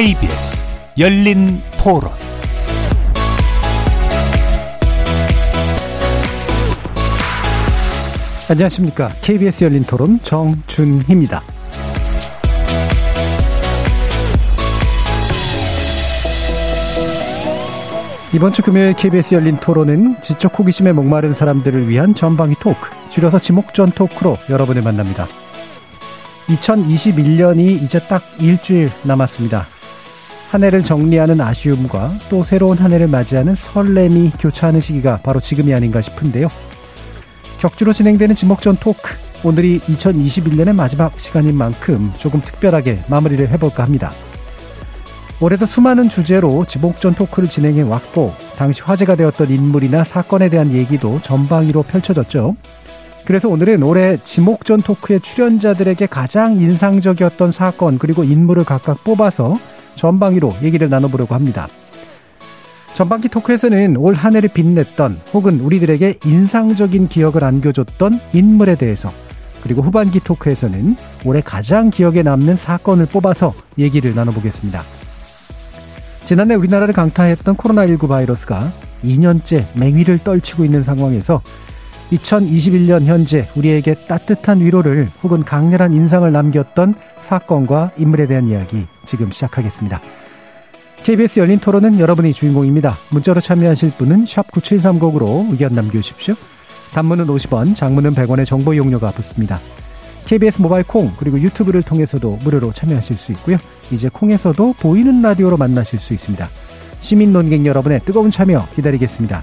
KBS 열린 토론 안녕하십니까. KBS 열린 토론 정준희입니다. 이번 주 금요일 KBS 열린 토론은 지적 호기심에 목마른 사람들을 위한 전방위 토크, 줄여서 지목전 토크로 여러분을 만납니다. 2021년이 이제 딱 일주일 남았습니다. 한 해를 정리하는 아쉬움과 또 새로운 한 해를 맞이하는 설렘이 교차하는 시기가 바로 지금이 아닌가 싶은데요. 격주로 진행되는 지목전 토크. 오늘이 2021년의 마지막 시간인 만큼 조금 특별하게 마무리를 해볼까 합니다. 올해도 수많은 주제로 지목전 토크를 진행해 왔고 당시 화제가 되었던 인물이나 사건에 대한 얘기도 전방위로 펼쳐졌죠. 그래서 오늘은 올해 지목전 토크의 출연자들에게 가장 인상적이었던 사건 그리고 인물을 각각 뽑아서 전방위로 얘기를 나눠보려고 합니다. 전반기 토크에서는 올 한 해를 빛냈던 혹은 우리들에게 인상적인 기억을 안겨줬던 인물에 대해서 그리고 후반기 토크에서는 올해 가장 기억에 남는 사건을 뽑아서 얘기를 나눠보겠습니다. 지난해 우리나라를 강타했던 코로나19 바이러스가 2년째 맹위를 떨치고 있는 상황에서 2021년 현재 우리에게 따뜻한 위로를 혹은 강렬한 인상을 남겼던 사건과 인물에 대한 이야기 지금 시작하겠습니다. KBS 열린 토론은 여러분이 주인공입니다. 문자로 참여하실 분은 9730으로 의견 남겨주십시오. 단문은 50원, 장문은 100원의 정보 이용료가 붙습니다. KBS 모바일 콩 그리고 유튜브를 통해서도 무료로 참여하실 수 있고요. 이제 콩에서도 보이는 라디오로 만나실 수 있습니다. 시민 논객 여러분의 뜨거운 참여 기다리겠습니다.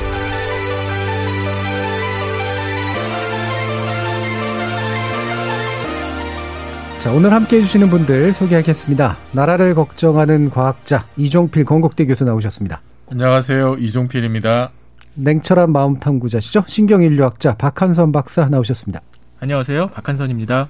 자, 오늘 함께 해주시는 분들 소개하겠습니다. 나라를 걱정하는 과학자 이종필 건국대 교수 나오셨습니다. 안녕하세요. 이종필입니다. 냉철한 마음 탐구자시죠? 신경인류학자 박한선 박사 나오셨습니다. 안녕하세요. 박한선입니다.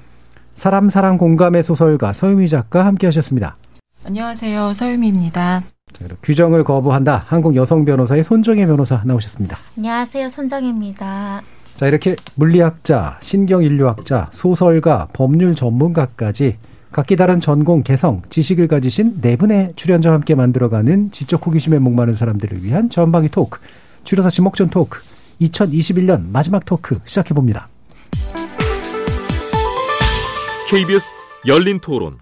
사람 사랑 공감의 소설가 서유미 작가 함께 하셨습니다. 안녕하세요. 서유미입니다. 자, 규정을 거부한다. 한국 여성 변호사의 손정혜 변호사 나오셨습니다. 안녕하세요. 손정혜입니다. 자, 이렇게 물리학자, 신경인류학자, 소설가, 법률 전문가까지 각기 다른 전공, 개성, 지식을 가지신 네 분의 출연자와 함께 만들어가는 지적 호기심에 목마른 사람들을 위한 전방위 토크, 줄여서 지목전 토크, 2021년 마지막 토크 시작해봅니다. KBS 열린 토론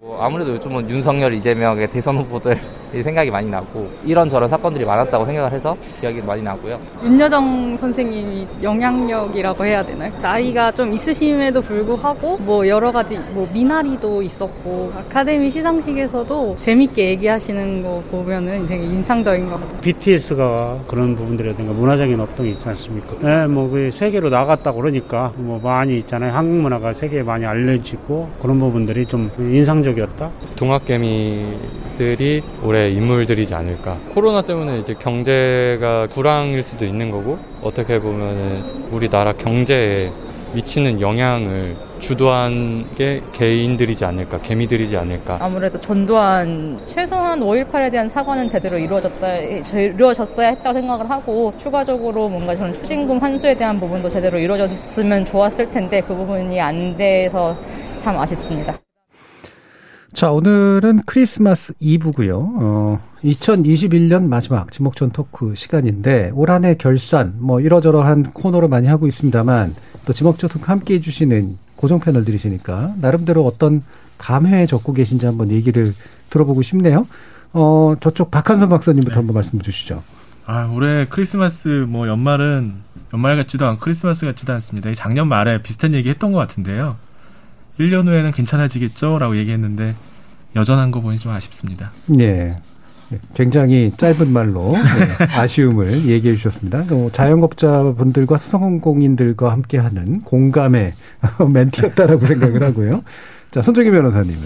뭐 아무래도 요즘은 윤석열, 이재명의 대선 후보들 생각이 많이 나고 이런저런 사건들이 많았다고 생각을 해서 기억이 많이 나고요. 윤여정 선생님이 영향력이라고 해야 되나요? 나이가 좀 있으심에도 불구하고 뭐 여러 가지 뭐 미나리도 있었고 아카데미 시상식에서도 재밌게 얘기하시는 거 보면은 되게 인상적인 것 같아요. BTS가 그런 부분들이라든가 문화적인 업동이 있지 않습니까? 네, 뭐그 세계로 나갔다고 그러니까 뭐 많이 있잖아요. 한국 문화가 세계에 많이 알려지고 그런 부분들이 좀 인상적 이었다. 동학개미들이 올해 인물들이지 않을까. 코로나 때문에 이제 경제가 불황일 수도 있는 거고 어떻게 보면은 우리나라 경제에 미치는 영향을 주도한 게 개인들이지 않을까, 개미들이지 않을까. 아무래도 전두환 최소한 5.18에 대한 사과는 제대로 이루어졌다, 이루어졌어야 했다고 생각을 하고 추가적으로 뭔가 저는 추징금 환수에 대한 부분도 제대로 이루어졌으면 좋았을 텐데 그 부분이 안 돼서 참 아쉽습니다. 자, 오늘은 크리스마스 이브고요. 어, 2021년 마지막 지목전 토크 시간인데 올 한해 결산 뭐 이러저러한 코너를 많이 하고 있습니다만 또 지목전 토크 함께 해 주시는 고정 패널들이시니까 나름대로 어떤 감회에 적고 계신지 한번 얘기를 들어보고 싶네요. 어, 저쪽 박한선 박사님부터 네. 한번 말씀 주시죠. 아, 올해 크리스마스 뭐 연말은 연말 같지도 않고 크리스마스 같지도 않습니다. 작년 말에 비슷한 얘기 했던 것 같은데요. 1년 후에는 괜찮아지겠죠? 라고 얘기했는데 여전한 거 보니 좀 아쉽습니다. 네. 굉장히 짧은 말로 네, 아쉬움을 얘기해 주셨습니다. 뭐 자영업자분들과 소상공인들과 함께하는 공감의 멘트였다라고 생각을 하고요. 자, 손정희 변호사님은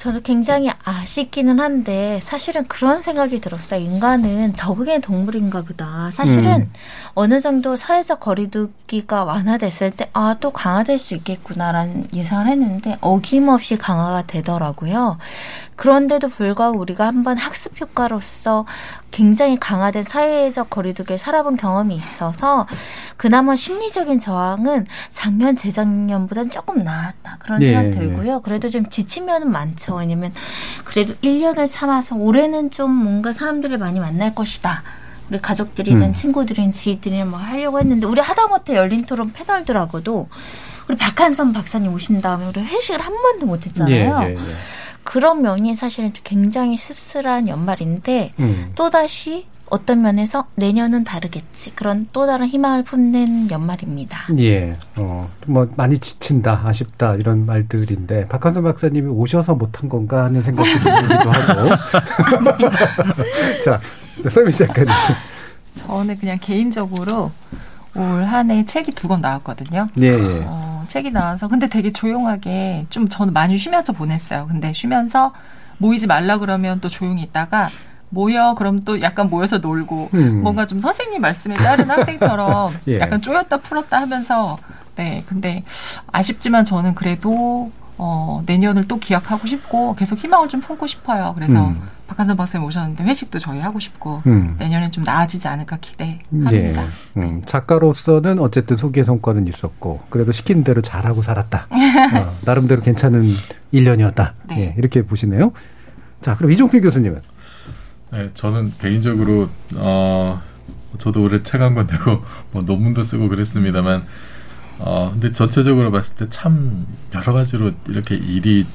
저도 굉장히 아쉽기는 한데 사실은 그런 생각이 들었어요. 인간은 적응의 동물인가 보다. 사실은 음. 어느 정도 사회적 거리두기가 완화됐을 때 아, 또 강화될 수 있겠구나라는 예상을 했는데 어김없이 강화가 되더라고요. 그런데도 불구하고 우리가 한번 학습 효과로서 굉장히 강화된 사회적 거리두기에 살아본 경험이 있어서 그나마 심리적인 저항은 작년, 재작년보다는 조금 나았다. 그런 네, 생각 들고요. 그래도 좀 지친 면은 많죠. 왜냐면 그래도 1년을 참아서 올해는 좀 뭔가 사람들을 많이 만날 것이다. 우리 가족들이든 음. 친구들이든 지인들이든 뭐 하려고 했는데 우리 하다못해 열린 토론 패널들하고도 우리 박한선 박사님 오신 다음에 우리 회식을 한 번도 못 했잖아요. 예, 예, 예. 그런 면이 사실은 굉장히 씁쓸한 연말인데 음. 또다시 어떤 면에서 내년은 다르겠지. 그런 또 다른 희망을 품는 연말입니다. 예. 어, 뭐 많이 지친다, 아쉽다 이런 말들인데 박한선 박사님이 오셔서 못한 건가 하는 생각이 들기도 하고. 자, 설미 작가님. 저는 그냥 개인적으로 올 한 해 책이 두 권 나왔거든요. 예. 예. 어, 책이 나와서 근데 되게 조용하게 좀 저는 많이 쉬면서 보냈어요. 근데 쉬면서 모이지 말라 그러면 또 조용히 있다가 모여 그럼 또 약간 모여서 놀고 음. 뭔가 좀 선생님 말씀에 따른 학생처럼 예. 약간 쪼였다 풀었다 하면서 네 근데 아쉽지만 저는 그래도 어 내년을 또 기약하고 싶고 계속 희망을 좀 품고 싶어요. 그래서 음. 박한선 박사님 오셨는데 회식도 저희 하고 싶고 음. 내년엔 좀 나아지지 않을까 기대합니다. 예. 음, 작가로서는 어쨌든 소개 성과는 있었고 그래도 시킨 대로 잘하고 살았다. 어, 나름대로 괜찮은 1년이었다. 네. 예, 이렇게 보시네요. 자, 그럼 이종필 교수님은? 네, 저는 개인적으로 어 저도 올해 책 한 권 내고 뭐 논문도 쓰고 그랬습니다만 어 근데 전체적으로 봤을 때 참 여러 가지로 이렇게 일이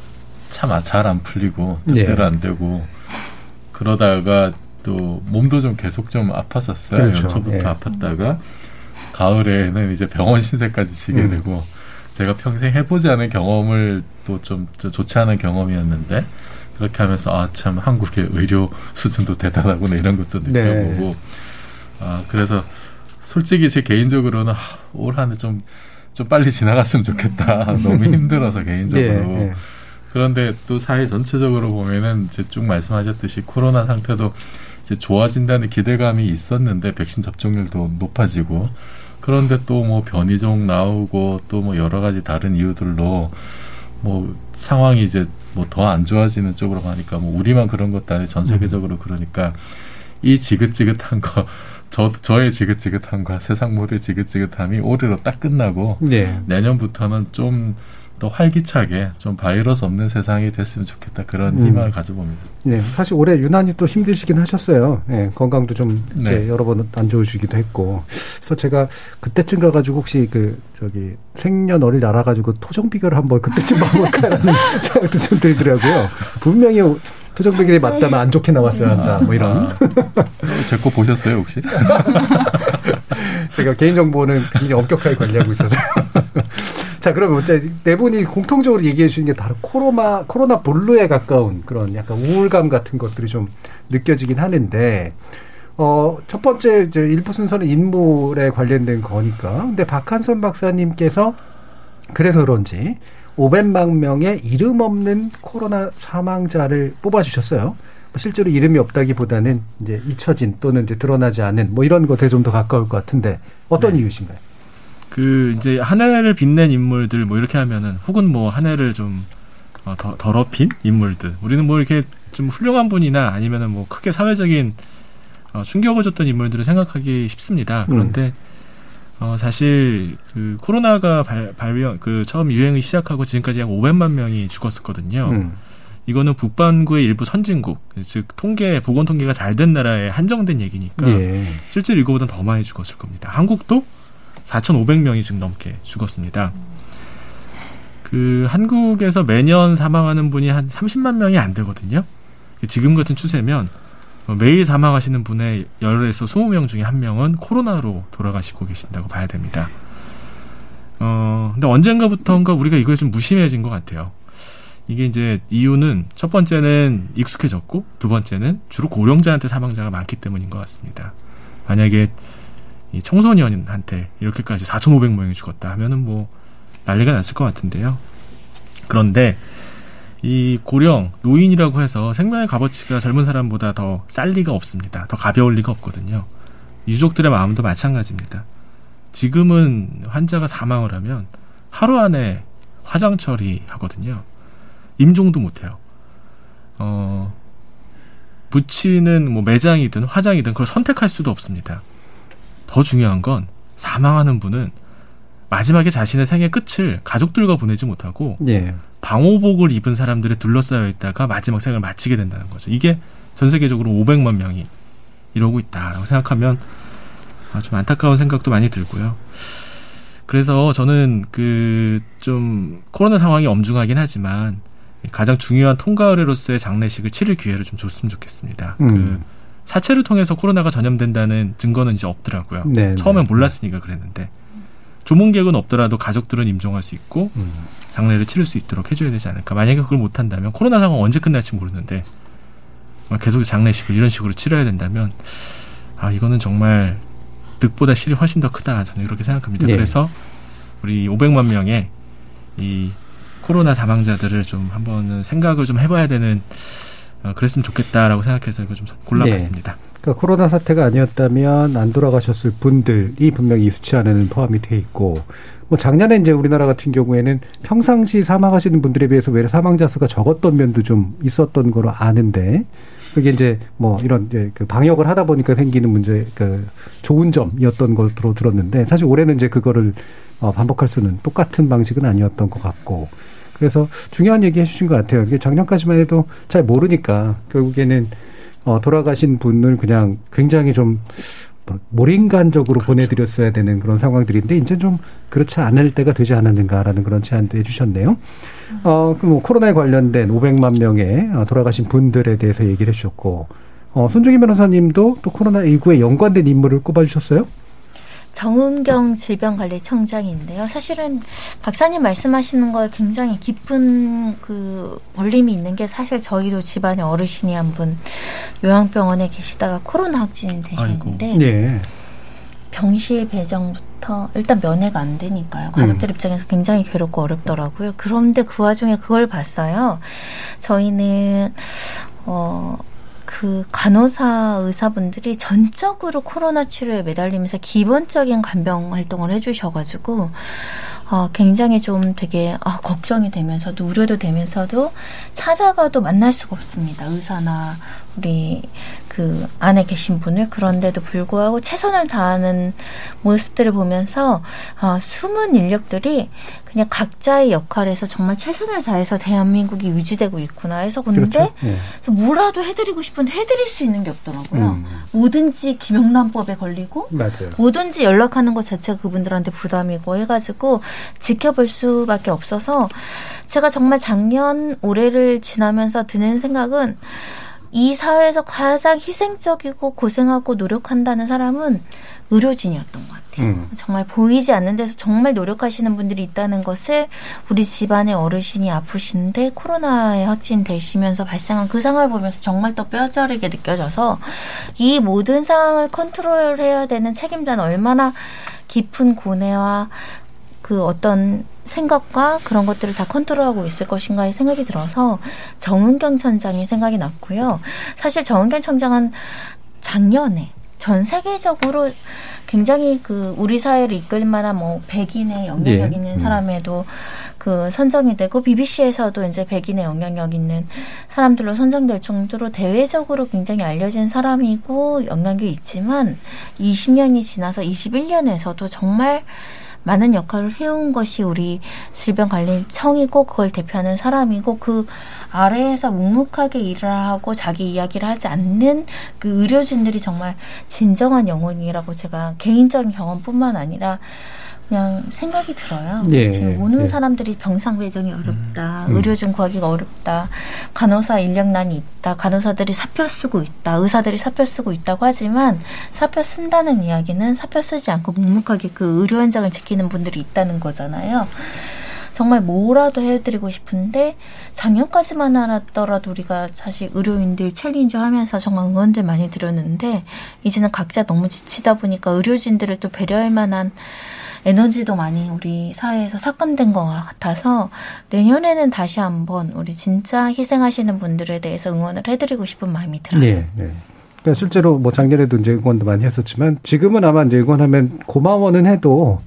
참 잘 안 풀리고 뜻대로 예. 안 되고 그러다가 또 몸도 좀 계속 좀 아팠었어요. 그렇죠. 연초부터 예. 아팠다가 가을에는 이제 병원 신세까지 지게 음. 되고 제가 평생 해보지 않은 경험을 또 좀 좋지 않은 경험이었는데 그렇게 하면서 아 참 한국의 의료 수준도 대단하구나 이런 것도 네. 느껴보고 네. 아 그래서 솔직히 제 개인적으로는 아, 올 한해 좀좀 빨리 지나갔으면 좋겠다. 너무 힘들어서 개인적으로. 네, 네. 그런데 또 사회 전체적으로 보면은 이제 쭉 말씀하셨듯이 코로나 상태도 이제 좋아진다는 기대감이 있었는데 백신 접종률도 높아지고 그런데 또 뭐 변이종 나오고 또 뭐 여러 가지 다른 이유들로 뭐 상황이 이제 뭐 더 안 좋아지는 쪽으로 가니까 뭐 우리만 그런 것도 아니고 전 세계적으로 그러니까 이 지긋지긋한 거 저, 저의 지긋지긋함과 세상 모두의 지긋지긋함이 올해로 딱 끝나고 네. 내년부터는 좀 또 활기차게 좀 바이러스 없는 세상이 됐으면 좋겠다 그런 음. 희망을 가져봅니다. 네, 사실 올해 유난히 또 힘드시긴 하셨어요. 네, 건강도 좀 네. 여러 번 안 좋으시기도 했고. 그래서 제가 그때쯤 가가지고 혹시 그 저기 생년월일 알아가지고 토정 비교를 한번 그때쯤 봐볼까라는 생각도 좀 들더라고요. 분명히 토정 비결이 맞다면 안 좋게 나왔어야 한다. 뭐 이런. 아, 제거 보셨어요 혹시? 제가 개인 정보는 굉장히 엄격하게 관리하고 있어서. 자, 그러면 네 분이 공통적으로 얘기해 주시는 게 다른 코로나, 코로나 블루에 가까운 그런 약간 우울감 같은 것들이 좀 느껴지긴 하는데, 어, 첫 번째, 이제 일부 순서는 인물에 관련된 거니까. 근데 박한선 박사님께서 그래서 그런지 500만 명의 이름 없는 코로나 사망자를 뽑아주셨어요. 뭐 실제로 이름이 없다기보다는 이제 잊혀진 또는 이제 드러나지 않은 뭐 이런 것에 좀 더 가까울 것 같은데 어떤 네. 이유신가요? 그 이제 한 해를 빛낸 인물들 뭐 이렇게 하면은 혹은 뭐 한 해를 좀 어, 더, 더럽힌 인물들 우리는 뭐 이렇게 좀 훌륭한 분이나 아니면은 뭐 크게 사회적인 어, 충격을 줬던 인물들을 생각하기 쉽습니다. 그런데 음. 어, 사실 그 코로나가 발, 발병 그 처음 유행을 시작하고 지금까지 약 500만 명이 죽었었거든요. 음. 이거는 북반구의 일부 선진국, 즉 통계 보건 통계가 잘 된 나라에 한정된 얘기니까 예. 실제로 이거보다 더 많이 죽었을 겁니다. 한국도 4,500명이 지금 넘게 죽었습니다. 그 한국에서 매년 사망하는 분이 한 30만 명이 안 되거든요. 지금 같은 추세면 매일 사망하시는 분의 10에서 20명 중에 한 명은 코로나로 돌아가시고 계신다고 봐야 됩니다. 어, 근데 언젠가부터인가 우리가 이거에 좀 무심해진 것 같아요. 이게 이제 이유는 첫 번째는 익숙해졌고 두 번째는 주로 고령자한테 사망자가 많기 때문인 것 같습니다. 만약에 이 청소년한테 이렇게까지 4,500명이 죽었다 하면은 뭐 난리가 났을 것 같은데요. 그런데 이 고령 노인이라고 해서 생명의 값어치가 젊은 사람보다 더 쌀 리가 없습니다. 더 가벼울 리가 없거든요. 유족들의 마음도 마찬가지입니다. 지금은 환자가 사망을 하면 하루 안에 화장 처리하거든요. 임종도 못해요. 어, 붙이는 뭐 매장이든 화장이든 그걸 선택할 수도 없습니다. 더 중요한 건 사망하는 분은 마지막에 자신의 생의 끝을 가족들과 보내지 못하고 예. 방호복을 입은 사람들에 둘러싸여 있다가 마지막 생을 마치게 된다는 거죠. 이게 전 세계적으로 500만 명이 이러고 있다라고 생각하면 아, 좀 안타까운 생각도 많이 들고요. 그래서 저는 그 좀 코로나 상황이 엄중하긴 하지만 가장 중요한 통과 의례로서의 장례식을 치를 기회를 좀 줬으면 좋겠습니다. 음. 그 사체를 통해서 코로나가 전염된다는 증거는 이제 없더라고요. 네, 처음엔 몰랐으니까 그랬는데 조문객은 없더라도 가족들은 임종할 수 있고 음. 장례를 치를 수 있도록 해줘야 되지 않을까. 만약에 그걸 못한다면 코로나 상황 언제 끝날지 모르는데 계속 장례식을 이런 식으로 치러야 된다면 아 이거는 정말 득보다 실이 훨씬 더 크다 저는 이렇게 생각합니다. 네. 그래서 우리 500만 명의 이 코로나 사망자들을 좀 한번은 생각을 좀 해봐야 되는 어, 그랬으면 좋겠다라고 생각해서 이거 좀 골라봤습니다. 그러니까 코로나 사태가 아니었다면 안 돌아가셨을 분들이 분명히 이 수치 안에는 포함이 돼 있고 뭐 작년에 이제 우리나라 같은 경우에는 평상시 사망하시는 분들에 비해서 외래 사망자 수가 적었던 면도 좀 있었던 거로 아는데 그게 이제 뭐 이런 이제 그 방역을 하다 보니까 생기는 문제 그 좋은 점이었던 것으로 들었는데 사실 올해는 이제 그거를 어 반복할 수는 똑같은 방식은 아니었던 것 같고 그래서 중요한 얘기 해주신 것 같아요. 이게 작년까지만 해도 잘 모르니까 결국에는 어, 돌아가신 분을 그냥 굉장히 좀 몰인간적으로 그렇죠. 보내드렸어야 되는 그런 상황들인데 이제 좀 그렇지 않을 때가 되지 않았는가라는 그런 제안도 해주셨네요. 어, 그뭐 코로나에 관련된 500만 명의 어, 돌아가신 분들에 대해서 얘기를 해주셨고 어, 손중희 변호사님도 또 코로나 19에 연관된 인물을 꼽아주셨어요. 정은경 질병관리청장인데요. 사실은 박사님 말씀하시는 거에 굉장히 깊은 그 원림이 있는 게 사실 저희도 집안에 어르신이 한 분 요양병원에 계시다가 코로나 확진이 되셨는데 네. 병실 배정부터 일단 면회가 안 되니까요. 가족들 입장에서 굉장히 괴롭고 어렵더라고요. 그런데 그 와중에 그걸 봤어요. 저희는 어. 그 간호사 의사분들이 전적으로 코로나 치료에 매달리면서 기본적인 간병 활동을 해주셔가지고 어, 굉장히 좀 되게 아, 걱정이 되면서도 우려도 되면서도 찾아가도 만날 수가 없습니다. 의사나 우리 그 안에 계신 분을 그런데도 불구하고 최선을 다하는 모습들을 보면서 어, 숨은 인력들이 그냥 각자의 역할에서 정말 최선을 다해서 대한민국이 유지되고 있구나 해서 근데 그렇죠. 예. 그래서 뭐라도 해드리고 싶은데 해드릴 수 있는 게 없더라고요. 음. 뭐든지 김영란법에 걸리고 맞아요. 뭐든지 연락하는 것 자체가 그분들한테 부담이고 해가지고 지켜볼 수밖에 없어서 제가 정말 작년 올해를 지나면서 드는 생각은 이 사회에서 가장 희생적이고 고생하고 노력한다는 사람은 의료진이었던 것 같아요. 음. 정말 보이지 않는 데서 정말 노력하시는 분들이 있다는 것을 우리 집안의 어르신이 아프신데 코로나에 확진되시면서 발생한 그 상황을 보면서 정말 더 뼈저리게 느껴져서 이 모든 상황을 컨트롤해야 되는 책임자는 얼마나 깊은 고뇌와 그 어떤 생각과 그런 것들을 다 컨트롤하고 있을 것인가의 생각이 들어서 정은경 청장이 생각이 났고요. 사실 정은경 청장은 작년에 전 세계적으로 굉장히 그 우리 사회를 이끌 만한 뭐 백인의 영향력 예. 있는 음. 사람에도 그 선정이 되고 BBC에서도 이제 백인의 영향력 있는 사람들로 선정될 정도로 대외적으로 굉장히 알려진 사람이고 영향력이 있지만 20년이 지나서 21년에서도 정말 많은 역할을 해온 것이 우리 질병관리청이고 그걸 대표하는 사람이고 그 아래에서 묵묵하게 일을 하고 자기 이야기를 하지 않는 그 의료진들이 정말 진정한 영혼이라고 제가 개인적인 경험뿐만 아니라 그냥 생각이 들어요. 예, 지금 오는 예. 사람들이 병상 배정이 어렵다. 음. 의료진 구하기가 어렵다. 간호사 인력난이 있다. 간호사들이 사표 쓰고 있다. 의사들이 사표 쓰고 있다고 하지만 사표 쓴다는 이야기는 사표 쓰지 않고 묵묵하게 그 의료 현장을 지키는 분들이 있다는 거잖아요. 정말 뭐라도 해드리고 싶은데 작년까지만 알았더라도 우리가 사실 의료인들 챌린저 하면서 정말 응원들 많이 드렸는데 이제는 각자 너무 지치다 보니까 의료진들을 또 배려할 만한 에너지도 많이 우리 사회에서 삭감된 것 같아서 내년에는 다시 한번 우리 진짜 희생하시는 분들에 대해서 응원을 해드리고 싶은 마음이 들어요. 네, 네. 그러니까 실제로 뭐 작년에도 이제 응원도 많이 했었지만 지금은 아마 이제 응원하면 고마워는 해도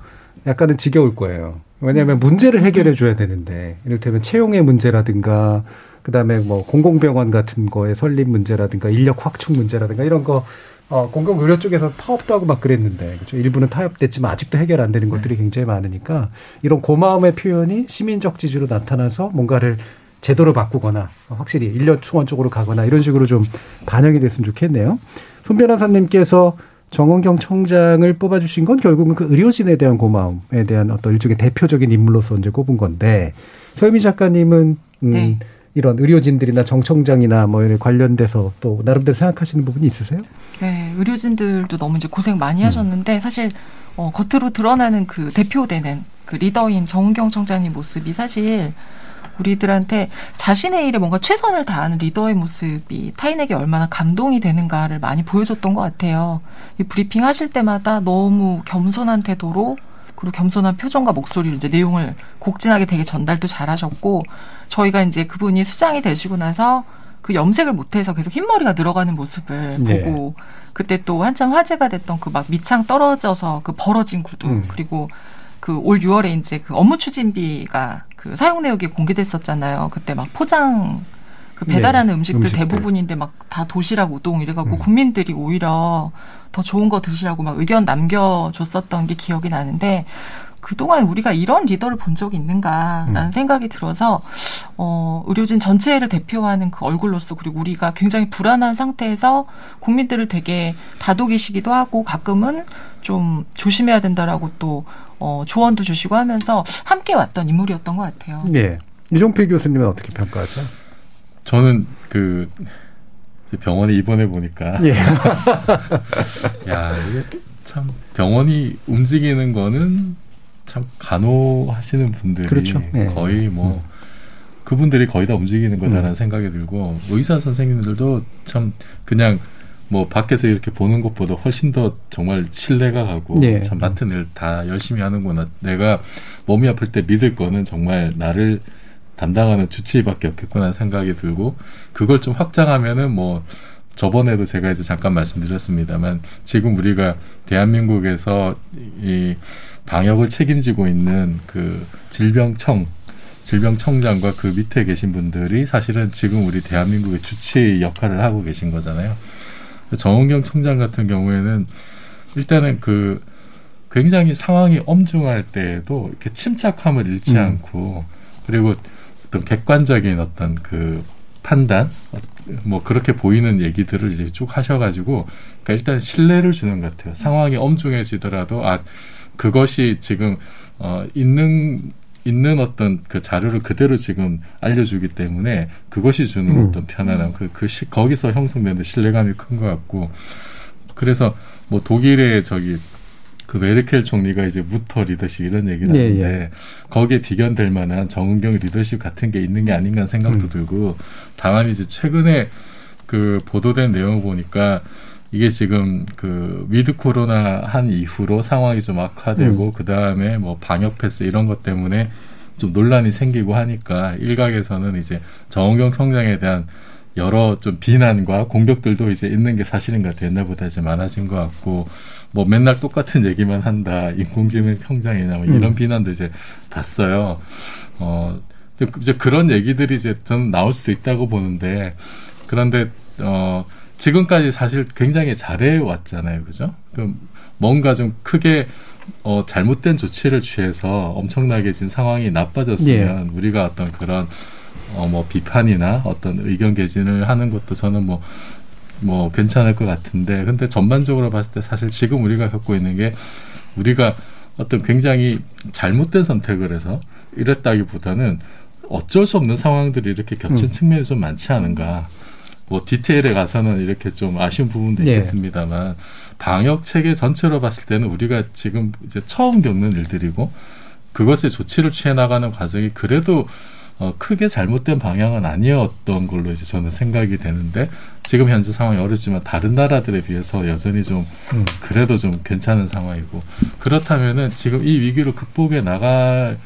약간은 지겨울 거예요. 왜냐하면 문제를 해결해 줘야 되는데 이를테면 채용의 문제라든가 그다음에 뭐 공공병원 같은 거에 설립 문제라든가 인력 확충 문제라든가 이런 거 어, 공공 의료 쪽에서 타협도 하고 막 그랬는데 그렇죠. 일부는 타협됐지만 아직도 해결 안 되는 것들이 굉장히 많으니까 이런 고마움의 표현이 시민적 지지로 나타나서 뭔가를 제도로 바꾸거나 확실히 인력 충원 쪽으로 가거나 이런 식으로 좀 반영이 됐으면 좋겠네요. 손 변호사님께서 정원경 청장을 뽑아주신 건 결국은 그 의료진에 대한 고마움에 대한 어떤 일종의 대표적인 인물로서 이제 꼽은 건데 서유미 작가님은 음, 네. 이런 의료진들이나 정청장이나 뭐 이런 관련돼서 또 나름대로 생각하시는 부분이 있으세요? 네, 의료진들도 너무 이제 고생 많이 하셨는데 음. 사실 어, 겉으로 드러나는 그 대표되는 그 리더인 정은경 청장님 모습이 사실 우리들한테 자신의 일에 뭔가 최선을 다하는 리더의 모습이 타인에게 얼마나 감동이 되는가를 많이 보여줬던 것 같아요. 이 브리핑 하실 때마다 너무 겸손한 태도로 그리고 겸손한 표정과 목소리로 이제 내용을 곡진하게 되게 전달도 잘하셨고 저희가 이제 그분이 수장이 되시고 나서 그 염색을 못해서 계속 흰머리가 늘어가는 모습을 네. 보고 그때 또 한참 화제가 됐던 그 막 밑창 떨어져서 그 벌어진 구두 음. 그리고 그 올 6월에 이제 그 업무 추진비가 그 사용 내역이 공개됐었잖아요. 그때 막 포장 그 배달하는 네, 음식들, 음식들, 대부분인데 막 다 도시락 우동 이래갖고 음. 국민들이 오히려 더 좋은 거 드시라고 막 의견 남겨줬었던 게 기억이 나는데 그동안 우리가 이런 리더를 본 적이 있는가라는 음. 생각이 들어서 어 의료진 전체를 대표하는 그 얼굴로서 그리고 우리가 굉장히 불안한 상태에서 국민들을 되게 다독이시기도 하고 가끔은 좀 조심해야 된다라고 또 어, 조언도 주시고 하면서 함께 왔던 인물이었던 것 같아요. 네. 이종필 교수님은 어떻게 평가하세요? 저는 그 병원에 입원해 보니까 예. 야 이게 참 병원이 움직이는 거는 참 간호하시는 분들이 그렇죠. 네. 거의 뭐 음. 그분들이 거의 다 움직이는 거다라는 음. 생각이 들고 의사 선생님들도 참 그냥 뭐 밖에서 이렇게 보는 것보다 훨씬 더 정말 신뢰가 가고 네. 참 맡은 일 다 열심히 하는구나. 내가 몸이 아플 때 믿을 거는 정말 나를 담당하는 주치의밖에 없겠구나 생각이 들고 그걸 좀 확장하면은 뭐 저번에도 제가 이제 잠깐 말씀드렸습니다만 지금 우리가 대한민국에서 이 방역을 책임지고 있는 그 질병청 질병청장과 그 밑에 계신 분들이 사실은 지금 우리 대한민국의 주치의 역할을 하고 계신 거잖아요. 정은경 청장 같은 경우에는 일단은 그 굉장히 상황이 엄중할 때에도 이렇게 침착함을 잃지 음. 않고 그리고 어떤 객관적인 어떤 그 판단 뭐 그렇게 보이는 얘기들을 이제 쭉 하셔가지고 그러니까 일단 신뢰를 주는 것 같아요. 상황이 엄중해지더라도 아 그것이 지금 어 있는 있는 어떤 그 자료를 그대로 지금 알려주기 때문에 그것이 주는 음. 어떤 편안함, 그, 그 시, 거기서 형성되는 신뢰감이 큰 것 같고, 그래서 뭐 독일의 저기 그 메르켈 총리가 이제 Mutter 리더십 이런 얘기를 예, 하는데 예. 거기에 비견될 만한 정은경 리더십 같은 게 있는 게 아닌가 생각도 음. 들고 다만 이제 최근에 그 보도된 내용을 보니까 이게 지금 그 with 코로나 한 이후로 상황이 좀 악화되고 음. 그 다음에 뭐 방역 패스 이런 것 때문에 좀 논란이 생기고 하니까 일각에서는 이제 정은경 청장에 대한 여러 좀 비난과 공격들도 이제 있는 게 사실인 것 같아요. 옛날보다 이제 많아진 것 같고 뭐 맨날 똑같은 얘기만 한다. 인공지능 성장이나 뭐 이런 음. 비난도 이제 봤어요. 어 이제 그런 얘기들이 이제 저는 나올 수도 있다고 보는데 그런데 어 지금까지 사실 굉장히 잘해 왔잖아요. 그죠? 그 뭔가 좀 크게 어, 잘못된 조치를 취해서 엄청나게 지금 상황이 나빠졌으면 예. 우리가 어떤 그런 어, 뭐 비판이나 어떤 의견 개진을 하는 것도 저는 뭐, 뭐 괜찮을 것 같은데 근데 전반적으로 봤을 때 사실 지금 우리가 겪고 있는 게 우리가 어떤 굉장히 잘못된 선택을 해서 이랬다기보다는 어쩔 수 없는 상황들이 이렇게 겹친 음. 측면이 좀 많지 않은가. 뭐 디테일에 가서는 이렇게 좀 아쉬운 부분도 네. 있겠습니다만 방역 체계 전체로 봤을 때는 우리가 지금 이제 처음 겪는 일들이고 그것에 조치를 취해 나가는 과정이 그래도 어, 크게 잘못된 방향은 아니었던 걸로 이제 저는 생각이 되는데 지금 현재 상황이 어렵지만 다른 나라들에 비해서 여전히 좀 음. 그래도 좀 괜찮은 상황이고 그렇다면은 지금 이 위기를 극복해 나갈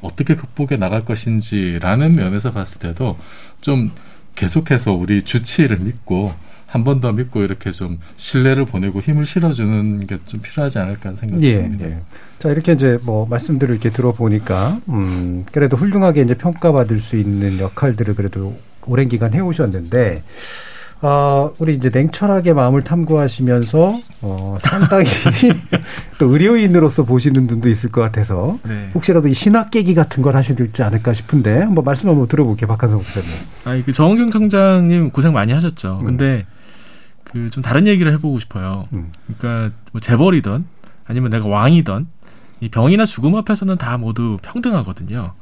어떻게 극복해 나갈 것인지라는 면에서 봤을 때도 좀 계속해서 우리 주치의를 믿고 한 번 더 믿고 이렇게 좀 신뢰를 보내고 힘을 실어주는 게 좀 필요하지 않을까 생각이 예. 예. 자, 이렇게 이제 뭐 말씀들을 이렇게 들어보니까, 음, 그래도 훌륭하게 이제 평가받을 수 있는 역할들을 그래도 오랜 기간 해오셨는데, 아, 우리 이제 냉철하게 마음을 탐구하시면서, 어, 상당히 또 의료인으로서 보시는 분도 있을 것 같아서, 네. 혹시라도 이 신학 깨기 같은 걸 하시지 않을까 싶은데, 한번 말씀 한번 들어볼게요, 박한성 목사님. 아니 그 정은경 청장님 고생 많이 하셨죠. 근데 그좀 다른 얘기를 해보고 싶어요. 음. 그러니까 뭐 재벌이던 아니면 내가 왕이던 이 병이나 죽음 앞에서는 다 모두 평등하거든요.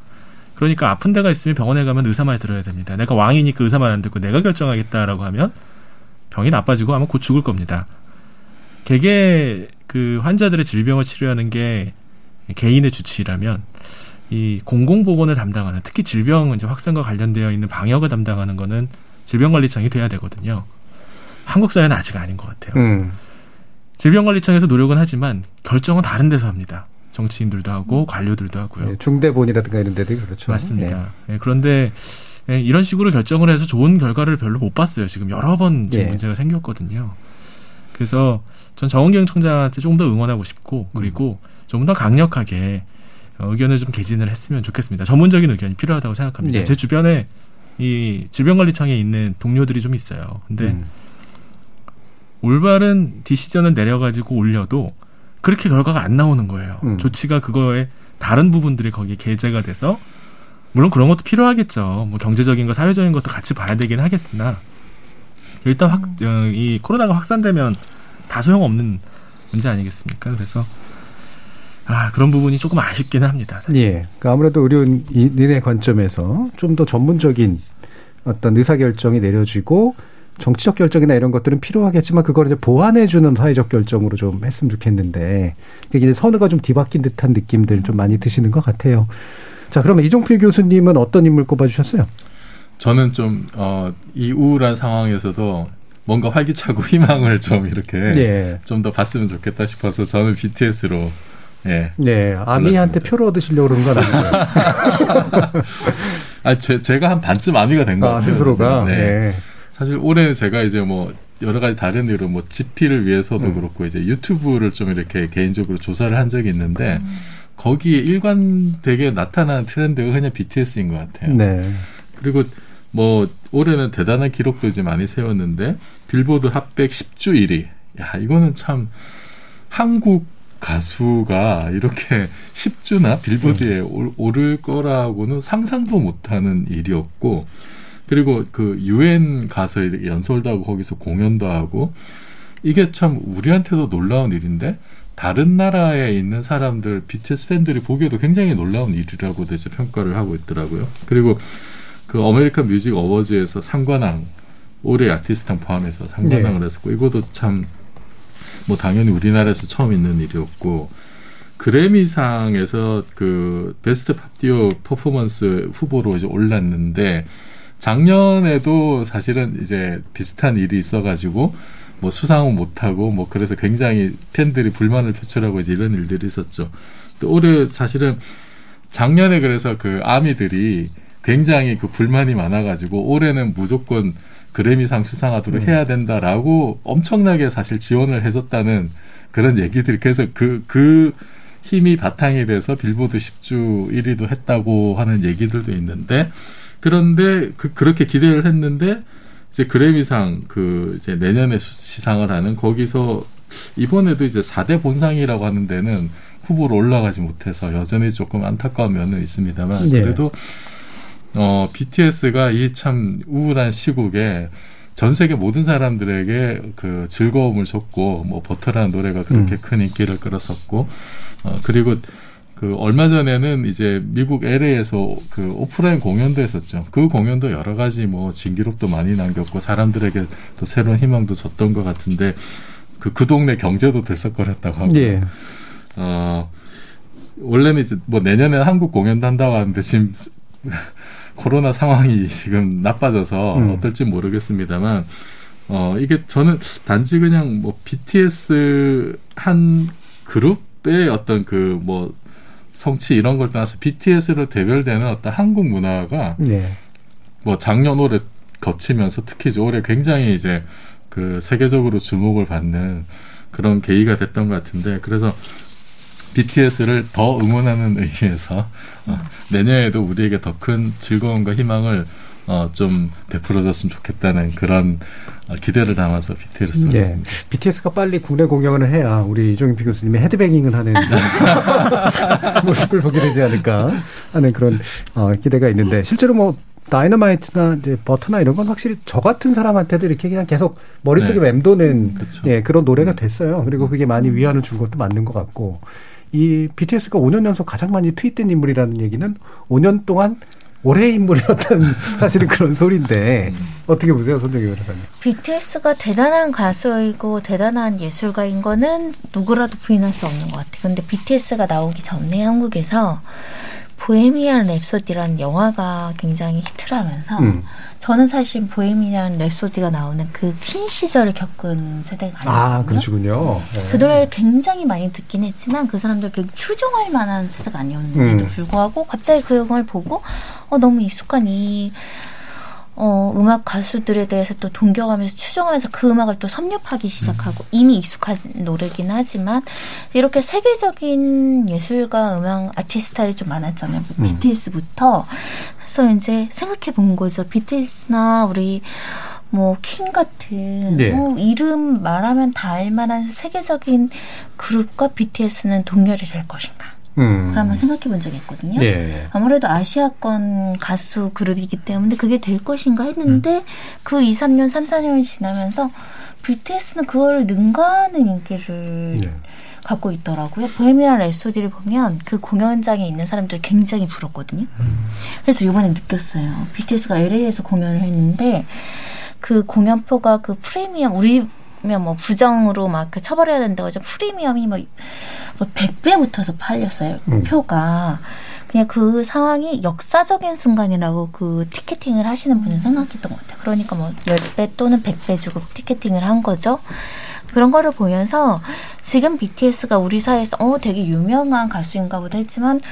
그러니까 아픈 데가 있으면 병원에 가면 의사 말 들어야 됩니다. 내가 왕이니까 의사 말 안 듣고 내가 결정하겠다라고 하면 병이 나빠지고 아마 곧 죽을 겁니다. 개개 그 환자들의 질병을 치료하는 게 개인의 주치라면 이 공공보건을 담당하는 특히 질병 이제 확산과 관련되어 있는 방역을 담당하는 거는 질병관리청이 돼야 되거든요. 한국 사회는 아직 아닌 것 같아요. 음. 질병관리청에서 노력은 하지만 결정은 다른 데서 합니다. 정치인들도 하고 관료들도 하고요. 예, 중대본이라든가 이런 데도 그렇죠. 맞습니다. 예, 그런데 예, 이런 식으로 결정을 해서 좋은 결과를 별로 못 봤어요. 지금 여러 번 지금 예. 문제가 생겼거든요. 그래서 전 정은경 청장한테 조금 더 응원하고 싶고 그리고 좀더 강력하게 어, 의견을 좀 개진을 했으면 좋겠습니다. 전문적인 의견이 필요하다고 생각합니다. 예. 제 주변에 이 질병관리청에 있는 동료들이 좀 있어요. 근데 음. 올바른 디시전을 내려가지고 올려도 그렇게 결과가 안 나오는 거예요. 음. 조치가 그거에 다른 부분들이 거기에 게재가 돼서 물론 그런 것도 필요하겠죠. 뭐 경제적인 거, 사회적인 것도 같이 봐야 되긴 하겠으나 일단 확, 어, 이 코로나가 확산되면 다 소용없는 문제 아니겠습니까? 그래서 아 그런 부분이 조금 아쉽기는 합니다. 예. 그러니까 아무래도 의료인의 관점에서 좀 더 전문적인 어떤 의사 결정이 내려지고 정치적 결정이나 이런 것들은 필요하겠지만 그걸 이제 보완해주는 사회적 결정으로 좀 했으면 좋겠는데 이제 선우가 좀 뒤바뀐 듯한 느낌들 좀 많이 드시는 것 같아요. 자, 그러면 이종필 교수님은 어떤 인물 꼽아주셨어요? 저는 좀, 어, 이 우울한 상황에서도 뭔가 활기차고 희망을 좀 이렇게 예. 좀더 봤으면 좋겠다 싶어서 저는 BTS로 예. 네, 아미한테 표를 얻으시려고 그런 건 아니고요. 아, 제, 제가 한 반쯤 아미가 된것 아, 같아요. 스스로가? 네. 네. 사실 올해 제가 이제 뭐 여러 가지 다른 이유로 뭐 GP를 위해서도 음. 그렇고 이제 유튜브를 좀 이렇게 개인적으로 조사를 한 적이 있는데 거기에 일관되게 나타나는 트렌드가 그냥 BTS인 것 같아요. 네. 그리고 뭐 올해는 대단한 기록도 이제 많이 세웠는데 빌보드 핫백 10주 1위. 야 이거는 참 한국 가수가 이렇게 10주나 빌보드에 올- 오를 거라고는 상상도 못하는 일이었고 그리고 그 유엔 가서 연설도 하고 거기서 공연도 하고 이게 참 우리한테도 놀라운 일인데 다른 나라에 있는 사람들 BTS 팬들이 보기에도 굉장히 놀라운 일이라고 이제 평가를 하고 있더라고요. 그리고 그 American Music Awards에서 삼관왕 올해 아티스트상 포함해서 상관왕을 네. 했었고 이것도 참 뭐 당연히 우리나라에서 처음 있는 일이었고 그래미상에서 그 베스트 팝디오 퍼포먼스 후보로 이제 올랐는데 작년에도 사실은 이제 비슷한 일이 있어가지고 뭐 수상은 못하고 뭐 그래서 굉장히 팬들이 불만을 표출하고 이제 이런 일들이 있었죠. 또 올해 사실은 작년에 그래서 그 아미들이 굉장히 그 불만이 많아가지고 올해는 무조건 그래미상 수상하도록 음. 해야 된다라고 엄청나게 사실 지원을 해줬다는 그런 얘기들이 그래서 그, 그 힘이 바탕이 돼서 빌보드 10주 1위도 했다고 하는 얘기들도 있는데 그런데 그, 그렇게 기대를 했는데 이제 그래미상 그 이제 내년에 수- 시상을 하는 거기서 이번에도 이제 4대 본상이라고 하는 데는 후보로 올라가지 못해서 여전히 조금 안타까운 면은 있습니다만 네. 그래도 어 BTS가 이 참 우울한 시국에 전 세계 모든 사람들에게 그 즐거움을 줬고 뭐 버터라는 노래가 그렇게 음. 큰 인기를 끌었었고 어 그리고 그 얼마 전에는 이제 미국 LA에서 그 오프라인 공연도 했었죠. 그 공연도 여러 가지 뭐 진기록도 많이 남겼고 사람들에게 또 새로운 희망도 줬던 것 같은데 그 그 동네 경제도 들썩거렸다고 하고 예. 어 원래는 이제 뭐 내년에 한국 공연도 한다고 하는데 지금 코로나 상황이 지금 나빠져서 음. 어떨지 모르겠습니다만 어 이게 저는 단지 그냥 뭐 BTS 한 그룹의 어떤 그뭐 성취 이런 걸 떠나서 BTS로 대별되는 어떤 한국 문화가 네. 뭐 작년 올해 거치면서 특히 이제 올해 굉장히 이제 그 세계적으로 주목을 받는 그런 계기가 됐던 것 같은데 그래서 BTS를 더 응원하는 의미에서 어, 내년에도 우리에게 더 큰 즐거움과 희망을 어, 좀 베풀어줬으면 좋겠다는 그런 어, 기대를 담아서 BTS를 예. 씁니다. BTS가 빨리 국내 공연을 해야 우리 이종인 교수님이 헤드뱅잉을 하는 모습을 보게 되지 않을까 하는 그런 어, 기대가 있는데 실제로 뭐 다이너마이트나 이제 버트나 이런 건 확실히 저 같은 사람한테도 이렇게 그냥 계속 머릿속에 네. 맴도는 그렇죠. 예, 그런 노래가 됐어요. 그리고 그게 많이 위안을 준 것도 맞는 것 같고 이 BTS가 5년 연속 가장 많이 트윗된 인물이라는 얘기는 5년 동안 올해 인물이었던 사실은 그런 소리인데 어떻게 보세요, 손정희 변호사님? BTS가 대단한 가수이고 대단한 예술가인 거는 누구라도 부인할 수 없는 것 같아요. 근데 BTS가 나오기 전에 한국에서 보헤미안 랩소디라는 영화가 굉장히 히트를 하면서 음. 저는 사실 보헤미안 랩소디가 나오는 그 퀸 시절을 겪은 세대가 아니거든요. 아, 그러시군요. 네. 그 노래를 굉장히 많이 듣긴 했지만 그 사람들 그 추종할 만한 세대가 아니었는데도 음. 불구하고 갑자기 그 영화를 보고 어, 너무 익숙한 이 어, 음악 가수들에 대해서 또 동경하면서 추정하면서 그 음악을 또 섭렵하기 시작하고 음. 이미 익숙한 노래긴 하지만 이렇게 세계적인 예술가 음악 아티스트들이 좀 많았잖아요. 뭐 음. BTS부터 그래서 이제 생각해 본 거죠. BTS나 우리 뭐퀸 같은 네. 뭐 이름 말하면 다 알만한 세계적인 그룹과 BTS는 동열이 될 것인가? 음. 그러면 생각해 본 적이 있거든요. 네. 아무래도 아시아권 가수 그룹이기 때문에 그게 될 것인가 했는데 음. 그 2, 3년, 3, 4년이 지나면서 BTS는 그걸 능가하는 인기를 네. 갖고 있더라고요. 보헤미안 레소디를 보면 그 공연장에 있는 사람들 굉장히 부럽거든요. 음. 그래서 이번에 느꼈어요. BTS가 LA에서 공연을 했는데 그 공연표가 그 프리미엄 우리 뭐 부정으로 막 그 처벌해야 된다고 해서 프리미엄이 뭐, 뭐 100배 붙어서 팔렸어요. 음. 표가. 그냥 그 상황이 역사적인 순간이라고 그 티켓팅을 하시는 분은 생각했던 것 같아요. 그러니까 뭐 10배 또는 100배 주고 티켓팅을 한 거죠. 그런 거를 보면서 지금 BTS가 우리 사회에서 어 되게 유명한 가수인가 보다 했지만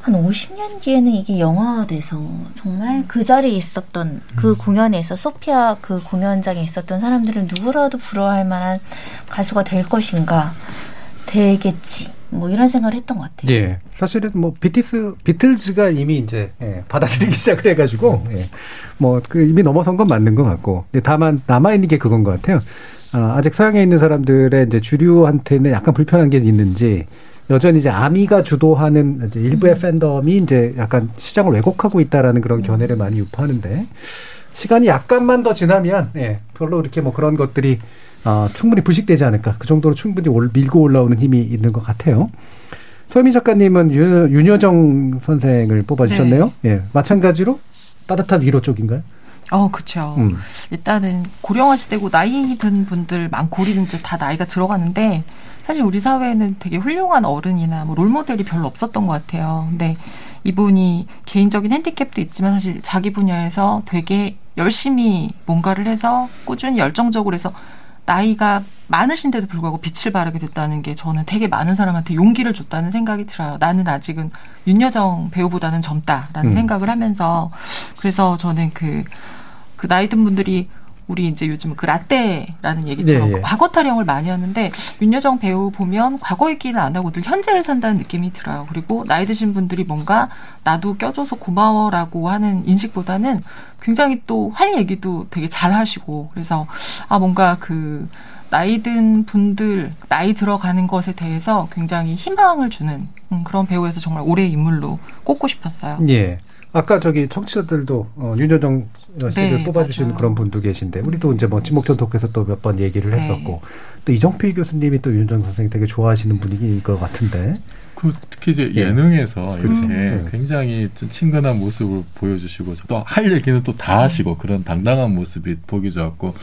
한 50년 뒤에는 이게 영화화돼서 정말 그 자리에 있었던 그 음. 공연에서 소피아 그 공연장에 있었던 사람들은 누구라도 부러워할 만한 가수가 될 것인가 되겠지. 뭐 이런 생각을 했던 것 같아요. 예. 사실은 뭐 비티스 비틀즈가 이미 이제 예, 받아들이기 시작을 해가지고 예, 뭐그 이미 넘어선 건 맞는 것 같고. 다만 남아 있는 게 그건 것 같아요. 아, 아직 서양에 있는 사람들의 이제 주류한테는 약간 불편한 게 있는지 여전히 이제 아미가 주도하는 이제 일부의 음. 팬덤이 이제 약간 시장을 왜곡하고 있다라는 그런 견해를 음. 많이 유포하는데 시간이 약간만 더 지나면 예, 별로 이렇게 뭐 그런 것들이 어, 충분히 부식되지 않을까 그 정도로 충분히 올, 밀고 올라오는 힘이 있는 것 같아요. 소미 작가님은 윤, 윤여정 선생을 뽑아주셨네요. 네. 예, 마찬가지로 따뜻한 위로 쪽인가요? 어, 그렇죠. 음. 일단은 고령화 시대고 나이 든 분들 많고 우리는 이제 다 나이가 들어가는데 사실 우리 사회에는 되게 훌륭한 어른이나 뭐 롤모델이 별로 없었던 것 같아요. 근데 이분이 개인적인 핸디캡도 있지만 사실 자기 분야에서 되게 열심히 뭔가를 해서 꾸준히 열정적으로 해서 나이가 많으신데도 불구하고 빛을 발하게 됐다는 게 저는 되게 많은 사람한테 용기를 줬다는 생각이 들어요. 나는 아직은 윤여정 배우보다는 젊다라는 음. 생각을 하면서 그래서 저는 그 그 나이 든 분들이 우리 이제 요즘 그 라떼라는 얘기처럼 네, 예. 과거 타령을 많이 하는데 윤여정 배우 보면 과거 얘기는 안 하고 늘 현재를 산다는 느낌이 들어요. 그리고 나이 드신 분들이 뭔가 나도 껴줘서 고마워라고 하는 인식보다는 굉장히 또 할 얘기도 되게 잘 하시고 그래서 아 뭔가 그 나이 든 분들 나이 들어가는 것에 대해서 굉장히 희망을 주는 음, 그런 배우에서 정말 올해의 인물로 꼽고 싶었어요. 예. 아까 저기 청취자들도 어, 윤여정 씨를 네, 뽑아주신 그런 분도 계신데 우리도 이제 뭐 지목전 토크에서 또 몇 번 얘기를 네. 했었고 네. 또 이정필 교수님이 또 윤여정 선생님 되게 좋아하시는 분위기일 것 같은데. 그 특히 이제 예. 능에서 이렇게 음. 굉장히 좀 친근한 모습을 보여주시고 또 할 얘기는 또 다 하시고 그런 당당한 모습이 보기 좋았고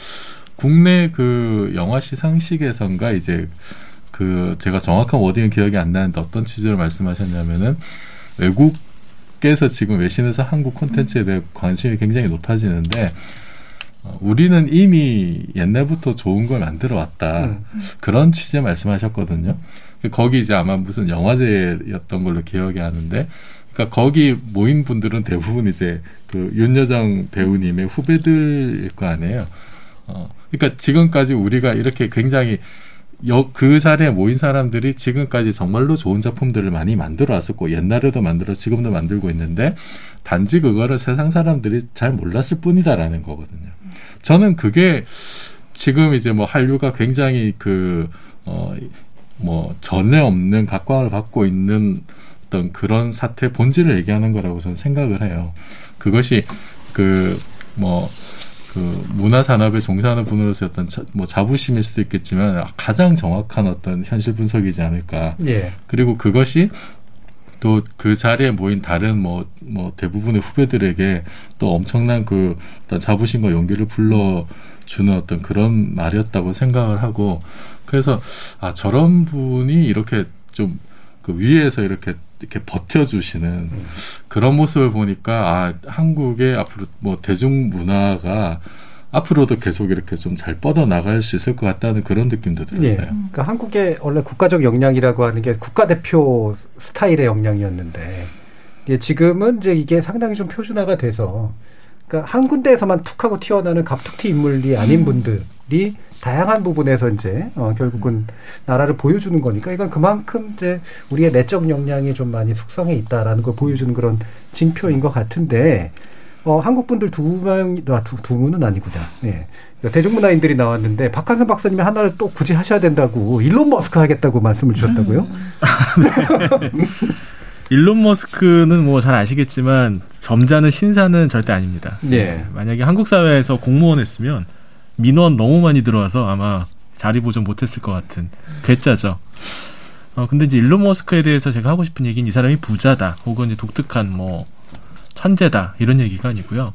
국내 그 영화 시상식에선가 이제 그 제가 정확한 워딩은 기억이 안 나는데 어떤 취지를 말씀하셨냐면은 외국 업계에서 지금 외신에서 한국 콘텐츠에 대해 관심이 굉장히 높아지는데 어, 우리는 이미 옛날부터 좋은 걸 만들어 왔다 음. 그런 취재 말씀하셨거든요. 거기 이제 아마 무슨 영화제였던 걸로 기억이 하는데, 그러니까 거기 모인 분들은 대부분 이제 그 윤여정 배우님의 후배들일 거 아니에요. 어, 그러니까 지금까지 우리가 이렇게 굉장히 여, 그 자리에 모인 사람들이 지금까지 정말로 좋은 작품들을 많이 만들어 왔었고 옛날에도 만들어 지금도 만들고 있는데 단지 그거를 세상 사람들이 잘 몰랐을 뿐이다라는 거거든요. 저는 그게 지금 이제 뭐 한류가 굉장히 그, 어, 뭐 전에 없는 각광을 받고 있는 어떤 그런 사태 본질을 얘기하는 거라고 저는 생각을 해요. 그것이 그뭐 그 문화 산업에 종사하는 분으로서 어떤 자, 뭐 자부심일 수도 있겠지만 가장 정확한 어떤 현실 분석이지 않을까. 예. 그리고 그것이 또 그 자리에 모인 다른 뭐, 뭐 대부분의 후배들에게 또 엄청난 그 어떤 자부심과 용기를 불러 주는 어떤 그런 말이었다고 생각을 하고 그래서 아 저런 분이 이렇게 좀 그 위에서 이렇게 이렇게 버텨주시는 그런 모습을 보니까 아 한국의 앞으로 뭐 대중 문화가 앞으로도 계속 이렇게 좀 잘 뻗어 나갈 수 있을 것 같다는 그런 느낌도 들었어요. 예. 그러니까 한국의 원래 국가적 역량이라고 하는 게 국가 대표 스타일의 역량이었는데 예, 지금은 이제 이게 상당히 좀 표준화가 돼서 그러니까 한 군데에서만 툭 하고 튀어나오는 갑툭튀 인물이 아닌 분들이 다양한 부분에서 이제 어, 결국은 나라를 보여주는 거니까 이건 그만큼 이제 우리의 내적 역량이 좀 많이 숙성해 있다라는 걸 보여주는 그런 징표인 것 같은데 어, 한국 분들 두 명, 아, 두, 두 분은 아니구나. 예. 그러니까 대중문화인들이 나왔는데 박한선 박사님이 하나를 또 굳이 하셔야 된다고 일론 머스크 하겠다고 말씀을 주셨다고요? 일론 머스크는 뭐 잘 아시겠지만 점잖은 신사는 절대 아닙니다. 예. 만약에 한국 사회에서 공무원 했으면 민원 너무 많이 들어와서 아마 자리 보존 못했을 것 같은 괴짜죠. 어 근데 이제 일론 머스크에 대해서 제가 하고 싶은 얘기는 이 사람이 부자다 혹은 이제 독특한 뭐 천재다 이런 얘기가 아니고요.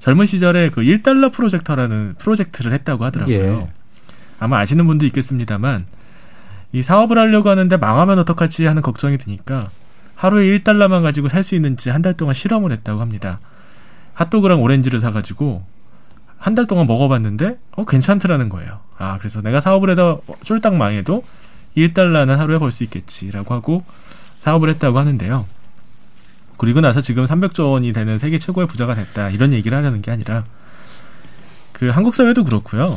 젊은 시절에 그 1달러 프로젝터라는 프로젝트를 했다고 하더라고요. 예. 아마 아시는 분도 있겠습니다만 이 사업을 하려고 하는데 망하면 어떡하지 하는 걱정이 드니까 하루에 1달러만 가지고 살 수 있는지 한 달 동안 실험을 했다고 합니다. 핫도그랑 오렌지를 사가지고 한 달 동안 먹어봤는데 어 괜찮더라는 거예요. 아 그래서 내가 사업을 해도 쫄딱 망해도 1달러는 하루에 벌 수 있겠지라고 하고 사업을 했다고 하는데요. 그리고 나서 지금 300조 원이 되는 세계 최고의 부자가 됐다 이런 얘기를 하려는 게 아니라 그 한국 사회도 그렇고요.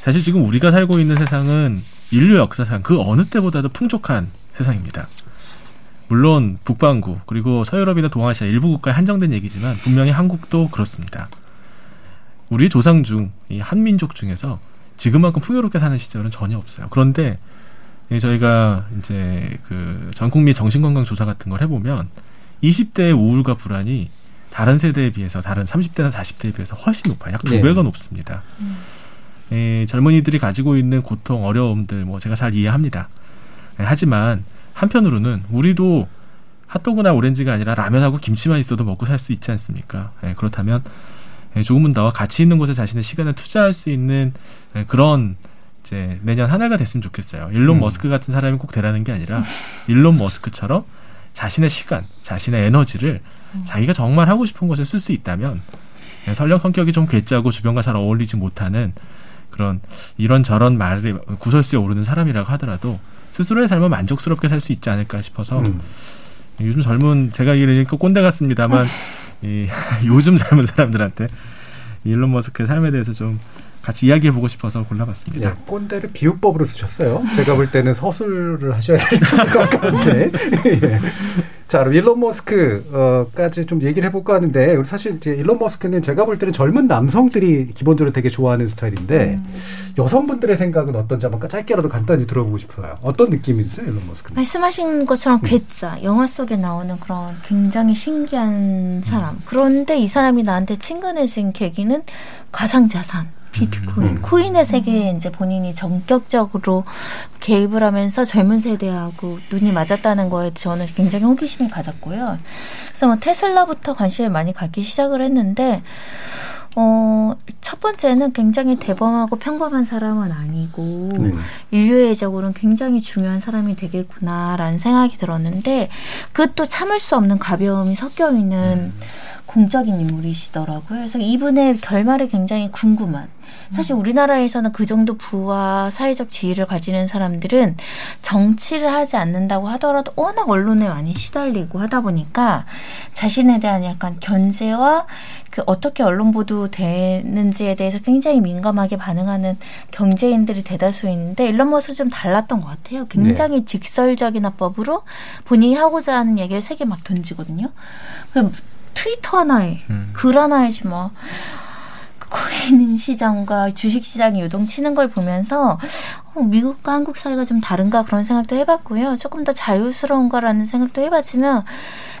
사실 지금 우리가 살고 있는 세상은 인류 역사상 그 어느 때보다도 풍족한 세상입니다. 물론 북반구 그리고 서유럽이나 동아시아 일부 국가에 한정된 얘기지만 분명히 한국도 그렇습니다. 우리 조상 중 이 한민족 중에서 지금만큼 풍요롭게 사는 시절은 전혀 없어요. 그런데 이 저희가 이제 그 전 국민 정신건강 조사 같은 걸 해보면 20대의 우울과 불안이 다른 세대에 비해서 다른 30대나 40대에 비해서 훨씬 높아요. 약두 네. 배가 높습니다. 에, 젊은이들이 가지고 있는 고통, 어려움들 뭐 제가 잘 이해합니다. 에, 하지만 한편으로는 우리도 핫도그나 오렌지가 아니라 라면하고 김치만 있어도 먹고 살 수 있지 않습니까? 에, 그렇다면 에, 조금은 더 가치 있는 곳에 자신의 시간을 투자할 수 있는 에, 그런 이제 내년 한 해가 됐으면 좋겠어요. 일론 음. 머스크 같은 사람이 꼭 되라는 게 아니라 일론 머스크처럼 자신의 시간, 자신의 에너지를 자기가 정말 하고 싶은 것에 쓸 수 있다면 예, 설령 성격이 좀 괴짜고 주변과 잘 어울리지 못하는 그런 이런 저런 말이 구설수에 오르는 사람이라고 하더라도 스스로의 삶을 만족스럽게 살 수 있지 않을까 싶어서 음. 요즘 젊은 제가 이러니까 꼰대 같습니다만 이, 요즘 젊은 사람들한테 일론 머스크의 삶에 대해서 좀 같이 이야기해보고 싶어서 골라봤습니다. 예, 꼰대를 비유법으로 쓰셨어요. 제가 볼 때는 서술을 하셔야 될 것 같은데. 예. 자, 그럼 일론 머스크까지 좀 얘기를 해볼까 하는데, 사실 이제 일론 머스크는 제가 볼 때는 젊은 남성들이 기본적으로 되게 좋아하는 스타일인데, 여성분들의 생각은 어떤지 한번 짧게라도 간단히 들어보고 싶어요. 어떤 느낌이세요, 일론 머스크는? 말씀하신 것처럼 괴짜 영화 속에 나오는 그런 굉장히 신기한 사람. 그런데 이 사람이 나한테 친근해진 계기는 가상자산. 비트코인, 음. 코인의 세계에 이제 본인이 전격적으로 개입을 하면서 젊은 세대하고 눈이 맞았다는 거에 저는 굉장히 호기심이 가졌고요. 그래서 뭐 테슬라부터 관심을 많이 갖기 시작을 했는데, 어, 첫 번째는 굉장히 대범하고 평범한 사람은 아니고, 네. 인류애적으로는 굉장히 중요한 사람이 되겠구나라는 생각이 들었는데, 그또 참을 수 없는 가벼움이 섞여 있는 공적인 인물이시더라고요. 그래서 이분의 결말이 굉장히 궁금한. 사실 우리나라에서는 그 정도 부와 사회적 지위를 가지는 사람들은 정치를 하지 않는다고 하더라도 워낙 언론에 많이 시달리고 하다 보니까 자신에 대한 약간 견제와 그 어떻게 언론 보도 되는지에 대해서 굉장히 민감하게 반응하는 경제인들이 대다수인데 일론 머스크 좀 달랐던 것 같아요. 굉장히 직설적인 화법으로 본인이 하고자 하는 얘기를 세게 막 던지거든요. 트위터 하나에 글 하나에지 뭐 코인 시장과 주식 시장이 요동치는 걸 보면서 어, 미국과 한국 사이가 좀 다른가 그런 생각도 해봤고요. 조금 더 자유스러운가라는 생각도 해봤지만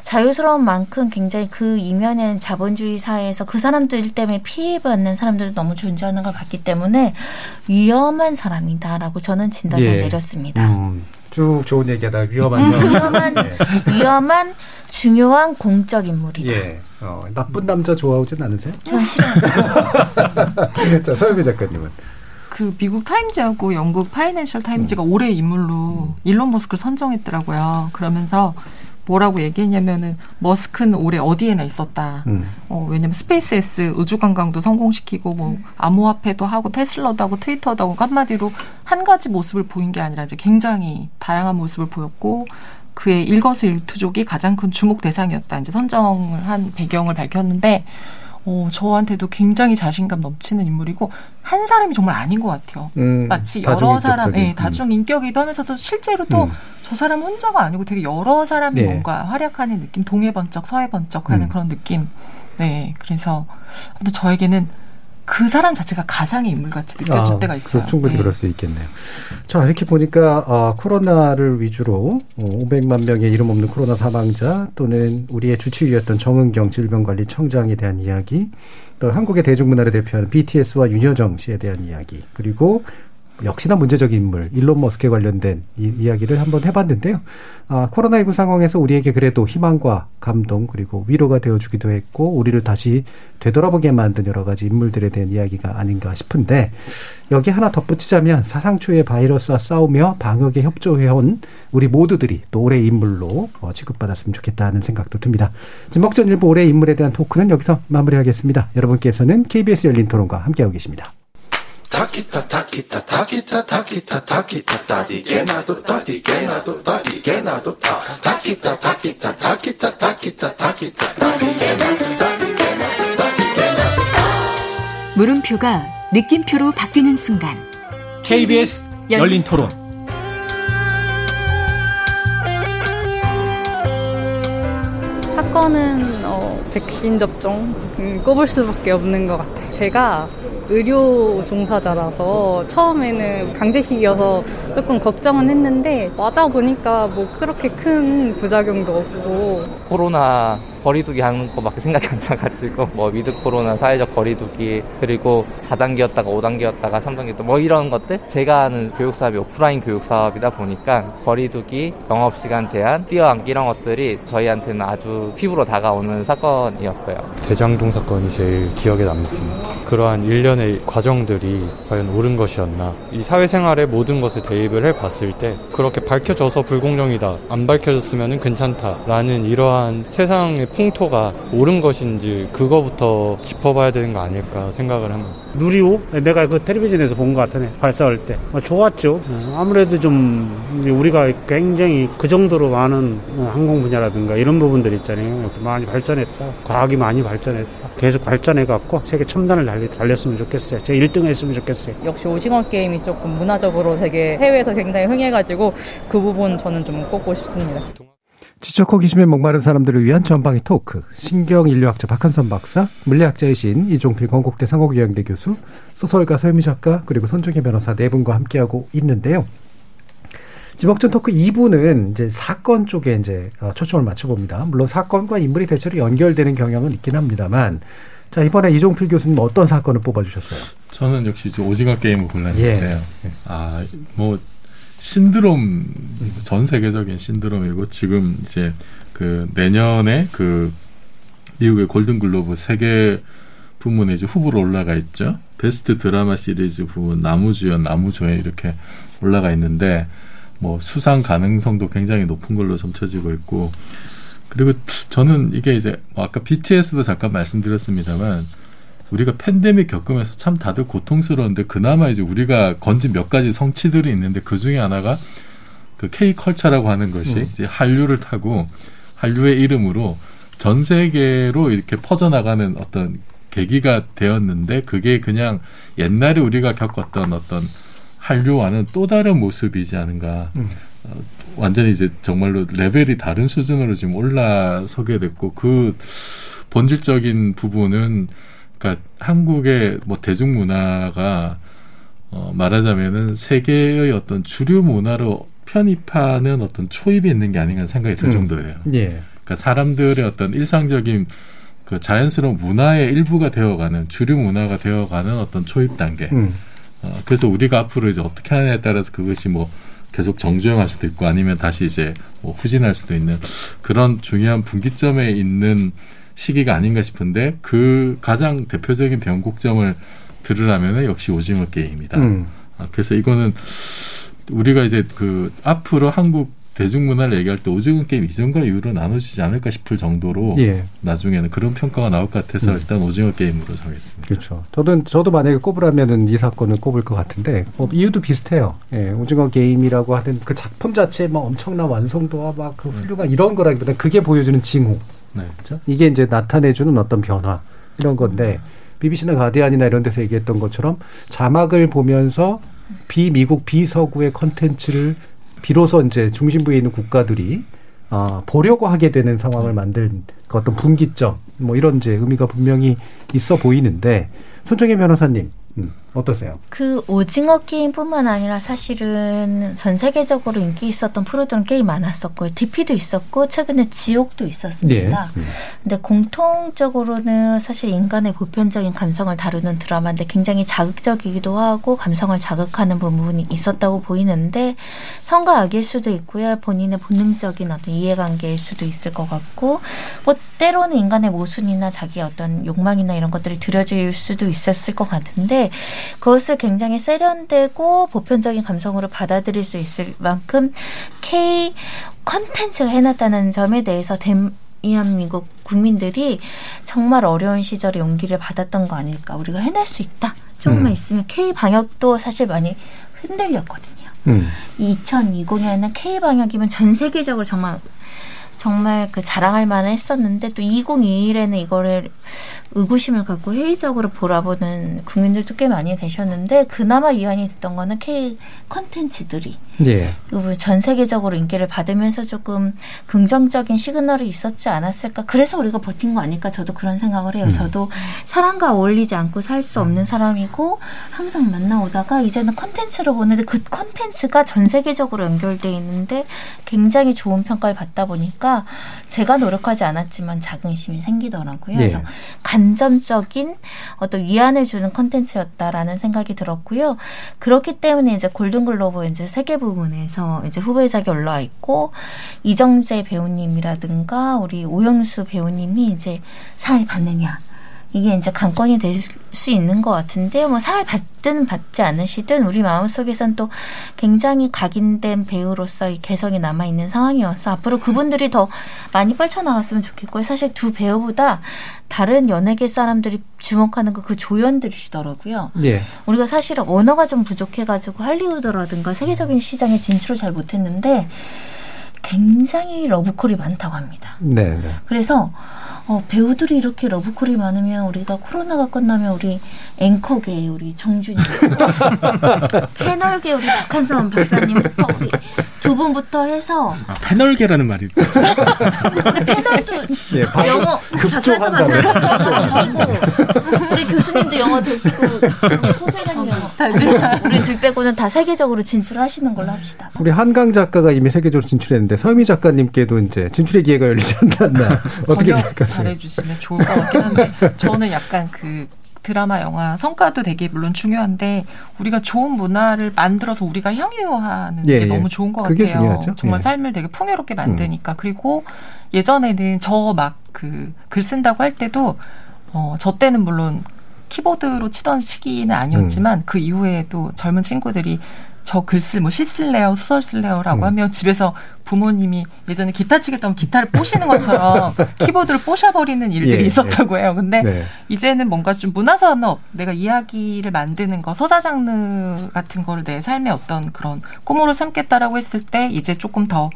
자유스러운 만큼 굉장히 그 이면에는 자본주의 사회에서 그 사람들 때문에 피해받는 사람들도 너무 존재하는 걸 봤기 때문에 위험한 사람이다라고 저는 진단을 예. 내렸습니다. 음, 쭉 좋은 얘기하다 위험한 음, 사람. 위험한 예. 위험한 중요한 공적 인물이다. 예. 어, 나쁜 남자 좋아오진 않으세요? 전 싫어요. 자, 서유미 작가님은. 그 미국 타임즈하고 영국 파이낸셜 타임즈가 올해 인물로 일론 머스크를 선정했더라고요. 그러면서 뭐라고 얘기했냐면은 머스크는 올해 어디에나 있었다. 음. 어, 왜냐면 스페이스X 우주 관광도 성공시키고 뭐 암호화폐도 하고 테슬라도 하고 트위터도 하고 한마디로 한 가지 모습을 보인 게 아니라 이제 굉장히 다양한 모습을 보였고 그의 일거수일투족이 가장 큰 주목 대상이었다. 이제 선정을 한 배경을 밝혔는데 어, 저한테도 굉장히 자신감 넘치는 인물이고 한 사람이 정말 아닌 것 같아요. 음, 마치 여러 사람. 예, 다중 인격이기도 하면서도 실제로 또 음. 저 사람 혼자가 아니고 되게 여러 사람이 네. 뭔가 활약하는 느낌, 동해 번쩍, 서해 번쩍 하는 음. 그런 느낌. 네, 그래서 저에게는 그 사람 자체가 가상의 인물 같이 느껴질 아, 때가 있어요. 그래서 충분히 네. 그럴 수 있겠네요. 자, 이렇게 보니까 어, 코로나를 위주로 어, 500만 명의 이름 없는 코로나 사망자 또는 우리의 주치의였던 정은경 질병관리청장에 대한 이야기, 또 한국의 대중문화를 대표하는 BTS와 윤여정 씨에 대한 이야기, 그리고 역시나 문제적인 인물 일론 머스크에 관련된 이, 이야기를 한번 해봤는데요. 아, 코로나19 상황에서 우리에게 그래도 희망과 감동 그리고 위로가 되어주기도 했고 우리를 다시 되돌아보게 만든 여러 가지 인물들에 대한 이야기가 아닌가 싶은데 여기 하나 덧붙이자면 사상 초의 바이러스와 싸우며 방역에 협조해온 우리 모두들이 또 올해의 인물로 어, 취급받았으면 좋겠다는 생각도 듭니다. 진목전 일부 올해의 인물에 대한 토크는 여기서 마무리하겠습니다. 여러분께서는 KBS 열린 토론과 함께하고 계십니다. 타키타 타키타 타키타 타키타 타키타 타디게 나도 타디게 나도 타디게 나도 타 타키타 타키타 타키타 타키타 타키타 타디게 나도 타디게나도 타디게나도 물음표가 느낌표로 바뀌는 순간 KBS 열린 토론. 사건은 어, 백신 접종 음, 꼽을 수밖에 없는 것 같아요. 제가 의료 종사자라서 처음에는 강제식이어서 조금 걱정은 했는데 맞아 보니까 뭐 그렇게 큰 부작용도 없고 코로나 거리두기 하는 거밖에 생각이 안 나가지고 뭐 with 코로나 사회적 거리두기 그리고 4단계였다가 5단계였다가 3단계였다 뭐 이런 것들 제가 하는 교육 사업이 오프라인 교육 사업이다 보니까 거리두기 영업 시간 제한 띄어 앉기 이런 것들이 저희한테는 아주 피부로 다가오는 사건이었어요. 대장동 사건이 제일 기억에 남습니다. 그러한 일련의 과정들이 과연 옳은 것이었나. 이 사회생활의 모든 것에 대입을 해봤을 때 그렇게 밝혀져서 불공정이다. 안 밝혀졌으면 괜찮다라는 이러한 세상의 풍토가 옳은 것인지 그거부터 짚어봐야 되는 거 아닐까 생각을 합니다. 누리호? 내가 그 텔레비전에서 본 것 같으네. 발사할 때. 어, 좋았죠. 어, 아무래도 좀 우리가 굉장히 그 정도로 많은 어, 항공 분야라든가 이런 부분들 있잖아요. 많이 발전했다. 과학이 많이 발전했다. 계속 발전해 갖고 세계 첨단을 달리, 달렸으면 좋겠어요. 제가 1등 했으면 좋겠어요. 역시 오징어 게임이 조금 문화적으로 되게 해외에서 굉장히 흥해가지고 그 부분 저는 좀 꼽고 싶습니다. 지적 호기심에 목마른 사람들을 위한 전방위 토크. 신경인류학자 박한선 박사, 물리학자이신 이종필 건국대 상호교양대 교수, 소설가 서유미 작가, 그리고 손정혜 변호사 네 분과 함께하고 있는데요. 지목전 토크 2부는 이제 사건 쪽에 이제 어, 초점을 맞춰봅니다. 물론 사건과 인물이 대체로 연결되는 경향은 있긴 합니다만, 자, 이번에 이종필 교수님 어떤 사건을 뽑아주셨어요? 저는 역시 오징어 게임을 골랐는데요. 예. 아, 뭐 신드롬 전 세계적인 신드롬이고 지금 이제 그 내년에 그 미국의 골든 글로브 세계 부문에 이제 후보로 올라가 있죠. 베스트 드라마 시리즈 부문 나무주연, 나무조연 이렇게 올라가 있는데 뭐 수상 가능성도 굉장히 높은 걸로 점쳐지고 있고 그리고 저는 이게 이제 뭐 아까 BTS도 잠깐 말씀드렸습니다만 우리가 팬데믹 겪으면서 참 다들 고통스러운데 그나마 이제 우리가 건진 몇 가지 성취들이 있는데 그 중에 하나가 그 K 컬처라고 하는 것이 음. 이제 한류를 타고 한류의 이름으로 전 세계로 이렇게 퍼져나가는 어떤 계기가 되었는데 그게 그냥 옛날에 우리가 겪었던 어떤 한류와는 또 다른 모습이지 않은가. 음. 어, 완전히 이제 정말로 레벨이 다른 수준으로 지금 올라서게 됐고 그 본질적인 부분은 그러니까 한국의 뭐 대중문화가 어 말하자면은 세계의 어떤 주류 문화로 편입하는 어떤 초입이 있는 게 아닌가 생각이 들 음. 정도예요. 예. 그러니까 사람들의 어떤 일상적인 그 자연스러운 문화의 일부가 되어가는 주류 문화가 되어가는 어떤 초입 단계. 음. 어, 그래서 우리가 앞으로 이제 어떻게 하느냐에 따라서 그것이 뭐 계속 정주행할 수도 있고 아니면 다시 이제 뭐 후진할 수도 있는 그런 중요한 분기점에 있는 시기가 아닌가 싶은데 그 가장 대표적인 변곡점을 들으라면은 역시 오징어 게임이다. 음. 아, 그래서 이거는 우리가 이제 그 앞으로 한국 대중문화를 얘기할 때 오징어 게임 이전과 이후로 나눠지지 않을까 싶을 정도로 예. 나중에는 그런 평가가 나올 것 같아서 음. 일단 오징어 게임으로 정했습니다. 그렇죠. 저도 저도 만약에 꼽으라면은 이 사건을 꼽을 것 같은데 뭐 이유도 비슷해요. 예, 오징어 게임이라고 하는 그 작품 자체에 뭐 엄청난 완성도와 막 그 훌륭한 이런 거라기보다 그게 보여주는 징후. 네. 그렇죠? 이게 이제 나타내주는 어떤 변화 이런 건데 BBC나 가디안이나 이런 데서 얘기했던 것처럼 자막을 보면서 비미국 비서구의 컨텐츠를 비로소 이제 중심부에 있는 국가들이 아, 보려고 하게 되는 상황을 만든 그 어떤 분기점 뭐 이런 이제 의미가 분명히 있어 보이는데 손정혜 변호사님 음, 어떠세요? 그 오징어 게임뿐만 아니라 사실은 전 세계적으로 인기 있었던 프로들은 게임 많았었고 DP도 있었고 최근에 지옥도 있었습니다. 예. 음. 근데 공통적으로는 사실 인간의 보편적인 감성을 다루는 드라마인데 굉장히 자극적이기도 하고 감성을 자극하는 부분이 있었다고 보이는데 성과 악일 수도 있고요. 본인의 본능적인 어떤 이해관계일 수도 있을 것 같고 뭐 때로는 인간의 모순이나 자기 어떤 욕망이나 이런 것들이 들여질 수도 있었을 것 같은데 그것을 굉장히 세련되고 보편적인 감성으로 받아들일 수 있을 만큼 K 컨텐츠가 해놨다는 점에 대해서 대한민국 국민들이 정말 어려운 시절에 용기를 받았던 거 아닐까. 우리가 해낼 수 있다. 조금만 음. 있으면 K 방역도 사실 많이 흔들렸거든요. 음. 2020년에는 K 방역이면 전 세계적으로 정말 정말 그 자랑할 만한 했었는데 또 2021에는 이거를 의구심을 갖고 회의적으로 바라보는 국민들도 꽤 많이 되셨는데 그나마 이완이 됐던 거는 K 컨텐츠들이 예. 전 세계적으로 인기를 받으면서 조금 긍정적인 시그널이 있었지 않았을까. 그래서 우리가 버틴 거 아닐까. 저도 그런 생각을 해요. 음. 저도 사람과 어울리지 않고 살 수 없는 사람이고 항상 만나오다가 이제는 컨텐츠를 보는데 그 컨텐츠가 전 세계적으로 연결돼 있는데 굉장히 좋은 평가를 받다 보니까 제가 노력하지 않았지만 자긍심이 생기더라고요. 예. 그래서 간 접적인 어떤 위안해주는 컨텐츠였다라는 생각이 들었고요. 그렇기 때문에 이제 골든글로브 이제 세계 부문에서 이제 후보작이 올라와 있고 이정재 배우님이라든가 우리 오영수 배우님이 이제 상을 받느냐. 이게 이제 관건이 될 수 있는 것 같은데 뭐 상을 받든 받지 않으시든 우리 마음속에선 또 굉장히 각인된 배우로서의 개성이 남아 있는 상황이어서 앞으로 그분들이 더 많이 뻗쳐나갔으면 좋겠고요. 사실 두 배우보다 다른 연예계 사람들이 주목하는 거 그 조연들이시더라고요. 예. 우리가 사실은 언어가 좀 부족해가지고 할리우드라든가 세계적인 시장에 진출을 잘 못했는데 굉장히 러브콜이 많다고 합니다. 네, 네. 그래서 어, 배우들이 이렇게 러브콜이 많으면 우리가 코로나가 끝나면 우리 앵커계 우리 정준이 패널계 우리 박한선 박사님부터 우리 두 분부터 해서 아, 패널계라는 말이 우리 패널도 예, 영어 박한선. 박사님 되시고 우리 교수님도 영어 되시고 우리 소설가님 영어 우리 둘 빼고는 다 세계적으로 진출하시는 걸로 합시다. 우리 한강 작가가 이미 세계적으로 진출했는데 서미 작가님께도 이제 진출의 기회가 열리지 않았나 어떻게 생각하세요? 잘해주시면 좋을 것 같긴 한데 저는 약간 그 드라마, 영화 성과도 되게 물론 중요한데 우리가 좋은 문화를 만들어서 우리가 향유하는 예, 게 예. 너무 좋은 것 같아요. 중요하죠. 정말 예. 삶을 되게 풍요롭게 만드니까 그리고 예전에는 저 막 그 글 쓴다고 할 때도 어, 저 때는 물론 키보드로 치던 시기는 아니었지만 음. 그 이후에도 젊은 친구들이 저 글쓸 뭐 시 쓸래요 수설 쓸래요라고 음. 하면 집에서 부모님이 예전에 기타 치겠다면 기타를 뽀시는 것처럼 키보드를 뽀셔버리는 일들이 예, 있었다고 해요. 근데 네. 이제는 뭔가 좀 문화산업, 내가 이야기를 만드는 거, 서사 장르 같은 거를 내 삶의 어떤 그런 꿈으로 삼겠다라고 했을 때 이제 조금 더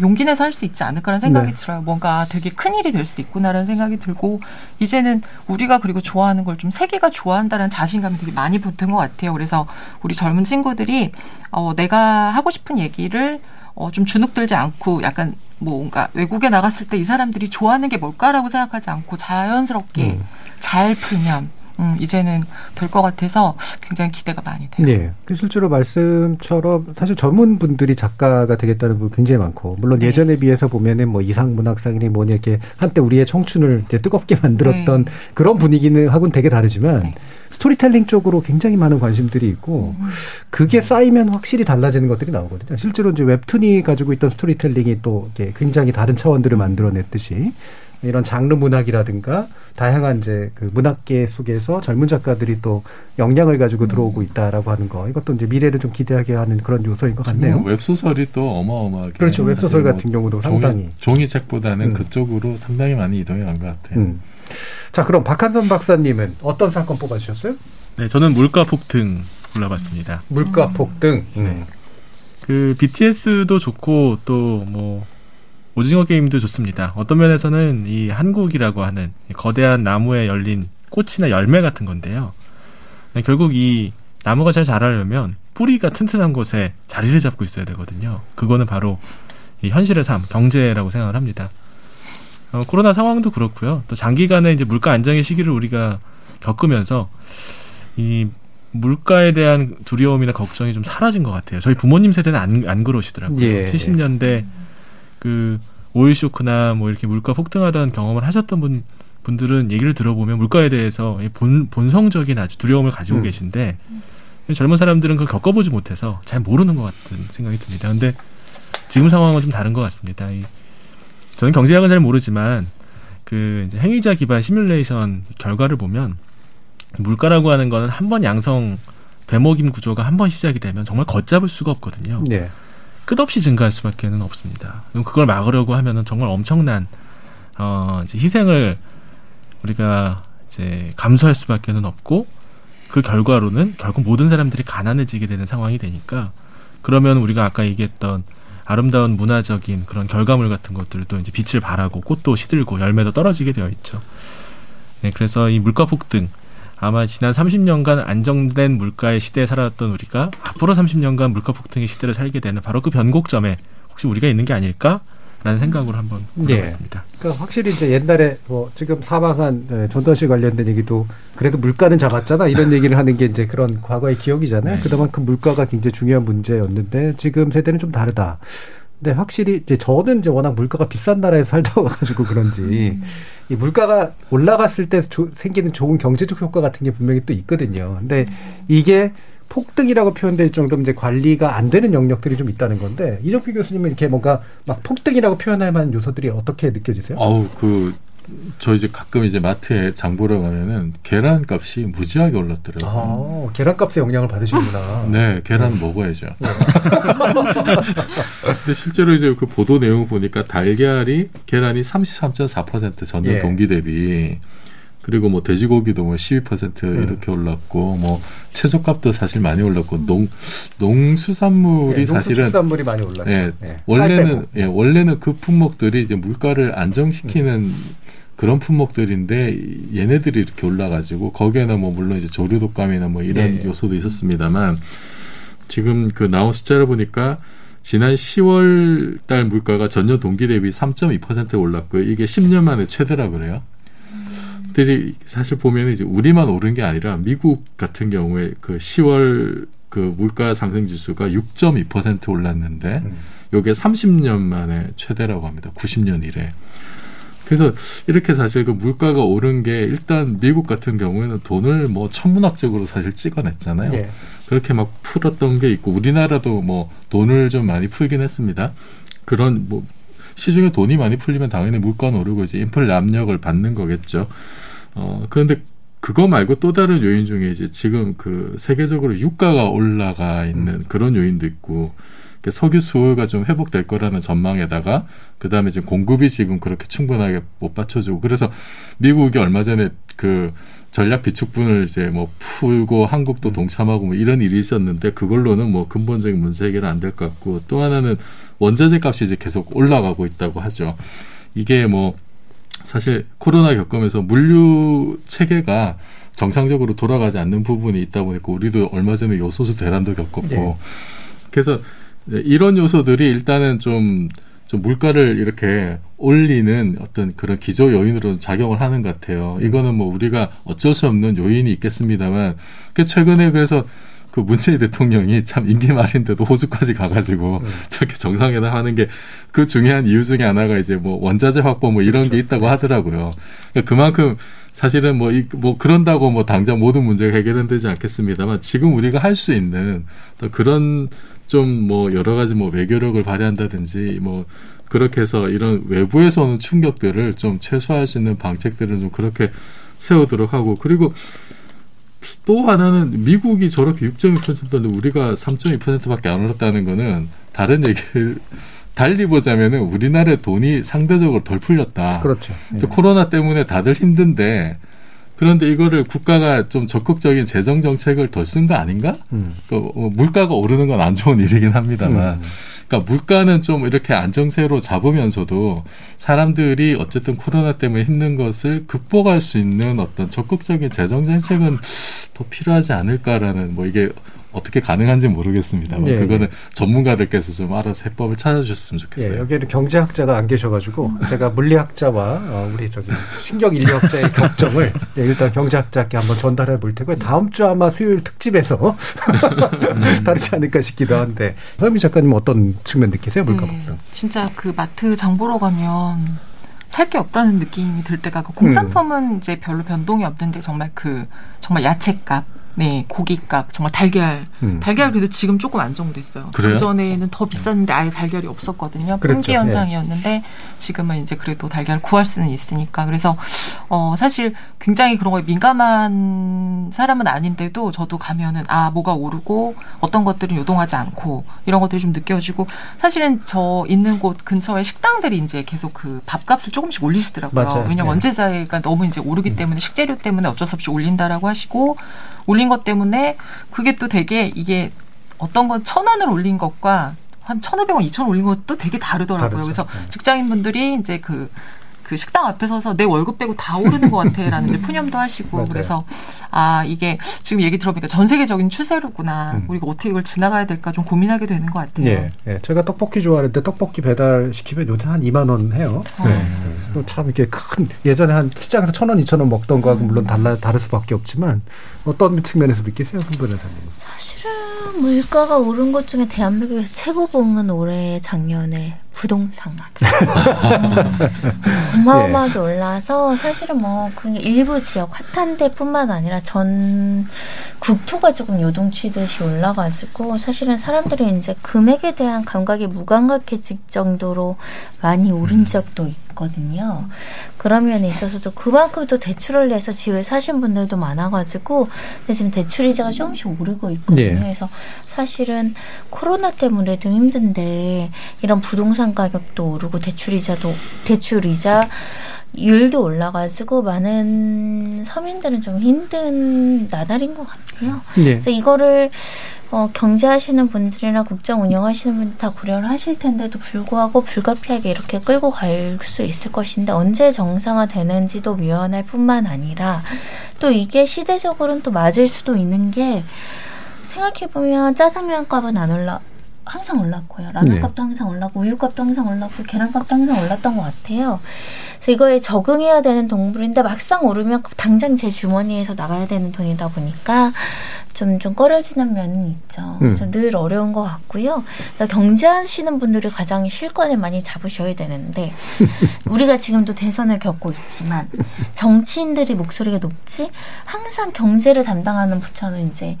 용기 내서 할 수 있지 않을까라는 생각이 네. 들어요. 뭔가 되게 큰 일이 될 수 있구나라는 생각이 들고 이제는 우리가 그리고 좋아하는 걸 좀 세계가 좋아한다는 자신감이 되게 많이 붙은 것 같아요. 그래서 우리 젊은 친구들이 어, 내가 하고 싶은 얘기를 어, 좀 주눅들지 않고 약간 뭔가 외국에 나갔을 때 이 사람들이 좋아하는 게 뭘까라고 생각하지 않고 자연스럽게 음. 잘 풀면 음, 이제는 될 것 같아서 굉장히 기대가 많이 돼요. 네. 그 실제로 말씀처럼 사실 젊은 분들이 작가가 되겠다는 분 굉장히 많고 물론 네. 예전에 비해서 보면은 뭐 이상 문학상이니 뭐니 이렇게 한때 우리의 청춘을 이제 뜨겁게 만들었던 네. 그런 분위기는 하고는 되게 다르지만 스토리텔링 쪽으로 굉장히 많은 관심들이 있고 음. 그게 쌓이면 확실히 달라지는 것들이 나오거든요. 실제로 이제 웹툰이 가지고 있던 스토리텔링이 또 굉장히 다른 차원들을 만들어냈듯이 이런 장르 문학이라든가 다양한 이제 그 문학계 속에서 젊은 작가들이 또 역량을 가지고 들어오고 있다라고 하는 거 이것도 이제 미래를 좀 기대하게 하는 그런 요소인 것 같네요. 뭐 웹소설이 또 어마어마하게 그렇죠. 웹 소설 사실 같은 경우도 종이- 상당히. 종이 책보다는 음. 그쪽으로 상당히 많이 이동해 간 것 같아요. 음. 자 그럼 박한선 박사님은 어떤 사건 뽑아주셨어요? 네, 저는 물가 폭등 골라봤습니다. 물가 폭등. 음. 그 BTS도 좋고 또뭐 오징어 게임도 좋습니다. 어떤 면에서는 이 한국이라고 하는 이 거대한 나무에 열린 꽃이나 열매 같은 건데요. 네, 결국 이 나무가 잘 자라려면 뿌리가 튼튼한 곳에 자리를 잡고 있어야 되거든요. 그거는 바로 이 현실의 삶, 경제라고 생각을 합니다. 어, 코로나 상황도 그렇고요. 또 장기간의 이제 물가 안정의 시기를 우리가 겪으면서 이 물가에 대한 두려움이나 걱정이 좀 사라진 것 같아요. 저희 부모님 세대는 안, 안 그러시더라고요. 예. 70년대 그 오일 쇼크나 뭐 이렇게 물가 폭등하던 경험을 하셨던 분 분들은 얘기를 들어보면 물가에 대해서 이 본, 본성적인 아주 두려움을 가지고 음. 계신데 젊은 사람들은 그걸 겪어보지 못해서 잘 모르는 것 같은 생각이 듭니다. 근데 지금 상황은 좀 다른 것 같습니다. 이, 저는 경제학은 잘 모르지만 그 이제 행위자 기반 시뮬레이션 결과를 보면 물가라고 하는 거는 한 번 양성 되먹임 구조가 한 번 시작이 되면 정말 걷잡을 수가 없거든요. 네. 끝없이 증가할 수밖에는 없습니다. 그걸 막으려고 하면은 정말 엄청난 어 이제 희생을 우리가 이제 감수할 수밖에는 없고 그 결과로는 결국 모든 사람들이 가난해지게 되는 상황이 되니까 그러면 우리가 아까 얘기했던 아름다운 문화적인 그런 결과물 같은 것들도 이제 빛을 발하고 꽃도 시들고 열매도 떨어지게 되어 있죠. 네, 그래서 이 물가 폭등 아마 지난 30년간 안정된 물가의 시대에 살아왔던 우리가 앞으로 30년간 물가 폭등의 시대를 살게 되는 바로 그 변곡점에 혹시 우리가 있는 게 아닐까 라는 생각으로 한번 예. 물어봤습니다. 그러니까 확실히 이제 옛날에 뭐 지금 사망한 예, 전두환 씨 관련된 얘기도 그래도 물가는 잡았잖아 이런 얘기를 하는 게 이제 그런 과거의 기억이잖아요. 그만큼 물가가 굉장히 중요한 문제였는데 지금 세대는 좀 다르다. 근데 확실히 이제 저는 이제 워낙 물가가 비싼 나라에 살다 와가지고 그런지 이 물가가 올라갔을 때 조- 생기는 좋은 경제적 효과 같은 게 분명히 또 있거든요. 근데 이게 폭등이라고 표현될 정도면 이제 관리가 안 되는 영역들이 좀 있다는 건데 이정필 교수님은 이렇게 뭔가 막 폭등이라고 표현할 만한 요소들이 어떻게 느껴지세요? 아우 그 저 이제 가끔 이제 마트에 장 보러 가면은 계란 값이 무지하게 올랐더라고요. 아, 계란값에 영향을 받으시는구나. 네, 계란 먹어야죠. 근데 실제로 이제 그 보도 내용 보니까 달걀이 계란이 33.4% 전년 예. 동기 대비 그리고 뭐 돼지고기도 뭐 12% 음. 이렇게 올랐고 뭐 채소값도 사실 많이 올랐고 농 농수산물이 예, 사실은 농수산물이 많이 올랐죠. 예, 예, 쌀 원래는. 예, 원래는 그 품목들이 이제 물가를 안정시키는 그런 품목들인데 얘네들이 이렇게 올라가지고 거기에는 뭐 물론 이제 조류 독감이나 뭐 이런 예. 요소도 있었습니다만 지금 그 나온 숫자를 보니까 지난 10월 달 물가가 전년 동기 대비 3.2% 올랐고요. 이게 10년 만에 최대라 그래요. 근데 이제 사실 보면 이제 우리만 오른 게 아니라 미국 같은 경우에 그 10월 그 물가 상승 지수가 6.2% 올랐는데 요게 30년 만에 최대라고 합니다. 90년 이래. 그래서 이렇게 사실 그 물가가 오른 게 일단 미국 같은 경우에는 돈을 뭐 천문학적으로 사실 찍어냈잖아요. 예. 그렇게 막 풀었던 게 있고 우리나라도 뭐 돈을 좀 많이 풀긴 했습니다. 그런 뭐 시중에 돈이 많이 풀리면 당연히 물가는 오르고 이제 인플레 압력을 받는 거겠죠. 어 그런데 그거 말고 또 다른 요인 중에 이제 지금 그 세계적으로 유가가 올라가 있는 음. 그런 요인도 있고 그 석유 수요가 좀 회복될 거라는 전망에다가 그 다음에 지금 공급이 지금 그렇게 충분하게 못 받쳐주고 그래서 미국이 얼마 전에 그 전략 비축분을 이제 뭐 풀고 음. 한국도 동참하고 뭐 이런 일이 있었는데 그걸로는 뭐 근본적인 문제 해결은 안 될 것 같고 또 하나는 원자재 값이 이제 계속 올라가고 있다고 하죠. 이게 뭐 사실 코로나 겪으면서 물류 체계가 정상적으로 돌아가지 않는 부분이 있다 보니까 우리도 얼마 전에 요소수 대란도 겪었고 네. 그래서 이제 이런 요소들이 일단은 좀, 좀 물가를 이렇게 올리는 어떤 그런 기조 요인으로 작용을 하는 것 같아요. 이거는 뭐 우리가 어쩔 수 없는 요인이 있겠습니다만, 그 최근에 그래서 그 문재인 대통령이 참 임기 말인데도 호주까지 가가지고 저렇게 정상회담 하는 게 그 중요한 이유 중에 하나가 이제 뭐 원자재 확보 뭐 이런 게 있다고 하더라고요. 그러니까 그만큼 사실은 뭐, 이, 뭐 그런다고 뭐 당장 모든 문제가 해결은 되지 않겠습니다만 지금 우리가 할 수 있는 또 그런 좀 뭐 여러 가지 뭐 외교력을 발휘한다든지 뭐 그렇게 해서 이런 외부에서 오는 충격들을 좀 최소화할 수 있는 방책들을 좀 그렇게 세우도록 하고 그리고 또 하나는 미국이 저렇게 6.2%인데 우리가 3.2%밖에 안 올랐다는 거는 다른 얘기를 달리 보자면은 우리나라의 돈이 상대적으로 덜 풀렸다. 그렇죠. 또 코로나 때문에 다들 힘든데 그런데 이거를 국가가 좀 적극적인 재정 정책을 덜 쓴 거 아닌가? 음. 그 어, 물가가 오르는 건 안 좋은 일이긴 합니다만. 음. 그러니까 물가는 좀 이렇게 안정세로 잡으면서도 사람들이 어쨌든 코로나 때문에 힘든 것을 극복할 수 있는 어떤 적극적인 재정 정책은 더 필요하지 않을까라는 뭐 이게 어떻게 가능한지 모르겠습니다만 예, 그거는 전문가들께서 좀 알아서 해법을 찾아주셨으면 좋겠어요. 예, 여기에는 경제학자가 안 계셔가지고 제가 물리학자와 어, 우리 저기 신경인류학자의 격정을 예, 일단 경제학자께 한번 전달해 볼 테고요. 다음 주 아마 수요일 특집에서 다르지 않을까 싶기도 한데 서미 작가님 어떤 측면 느끼세요 물가 네, 폭등? 진짜 그 마트 장 보러 가면 살게 없다는 느낌이 들 때가 그 공산품은 이제 별로 변동이 없는데 정말 그 정말 야채값, 네 고기값, 정말 달걀, 음. 달걀 그래도 지금 조금 안정됐어요. 그 전에는 더 비쌌는데 아예 달걀이 없었거든요. 품귀 현상이었는데 지금은 이제 그래도 달걀 구할 수는 있으니까 그래서 어 사실 굉장히 그런 거에 민감한 사람은 아닌데도 저도 가면은 아 뭐가 오르고 어떤 것들은 요동하지 않고 이런 것들이 좀 느껴지고 사실은 저 있는 곳 근처에 식당들이 이제 계속 그 밥값을 조금씩 올리시더라고요. 맞아요. 왜냐면 네. 원재자가 너무 이제 오르기 때문에 식재료 때문에 어쩔 수 없이 올린다라고 하시고 올린 것 때문에 그게 또 되게 이게 어떤 건 천 원을 올린 것과 한 천오백 원, 이천 원 올린 것도 되게 다르더라고요. 다르죠. 그래서 네. 직장인분들이 이제 그, 그 식당 앞에 서서 내 월급 빼고 다 오르는 것 같아. 라는 이제 푸념도 하시고. 맞아요. 그래서, 아, 이게 지금 얘기 들어보니까 전 세계적인 추세로구나. 음. 우리가 어떻게 이걸 지나가야 될까 좀 고민하게 되는 것 같아요. 예, 예, 제가 떡볶이 좋아하는데 떡볶이 배달 시키면 요새 한 2만 원 해요. 어. 네. 또참 이렇게 큰 예전에 한 시장에서 천 원, 이천 원 먹던 거하고 음. 물론 달라 다를 수밖에 없지만 어떤 측면에서 느끼세요, 손 변호사님? 사실은 물가가 오른 것 중에 대한민국에서 최고 봉은 올해 작년에 부동산 가격. 어마어마하게 올라서 사실은 뭐 그게 일부 지역 핫한데뿐만 아니라 전 국토가 조금 요동치듯이 올라가지고 사실은 사람들이 이제 금액에 대한 감각이 무감각해질 정도로 많이 오른 지역도 있 거든요. 그런 면에 있어서도 그만큼 또 대출을 내서 집을 사신 분들도 많아가지고 근데 지금 대출 이자가 조금씩 오르고 있거든요. 예. 그래서 사실은 코로나 때문에도 힘든데 이런 부동산 가격도 오르고 대출 이자도 대출 이자 율도 올라가지고 많은 서민들은 좀 힘든 나날인 것 같아요. 예. 그래서 이거를 어, 경제하시는 분들이나 국정 운영하시는 분들 다 고려를 하실 텐데도 불구하고 불가피하게 이렇게 끌고 갈 수 있을 것인데 언제 정상화되는지도 미연할 뿐만 아니라 또 이게 시대적으로는 또 맞을 수도 있는 게 생각해보면 짜장면 값은 안 올라 항상 올랐고요. 라면 네. 값도 항상 올랐고 우유값도 항상 올랐고 계란값도 항상 올랐던 것 같아요. 그래서 이거에 적응해야 되는 동물인데 막상 오르면 당장 제 주머니에서 나가야 되는 돈이다 보니까 좀, 좀 꺼려지는 면은 있죠. 그래서 음. 늘 어려운 것 같고요. 그래서 경제하시는 분들이 가장 실권을 많이 잡으셔야 되는데, 우리가 지금도 대선을 겪고 있지만, 정치인들이 목소리가 높지, 항상 경제를 담당하는 부처는 이제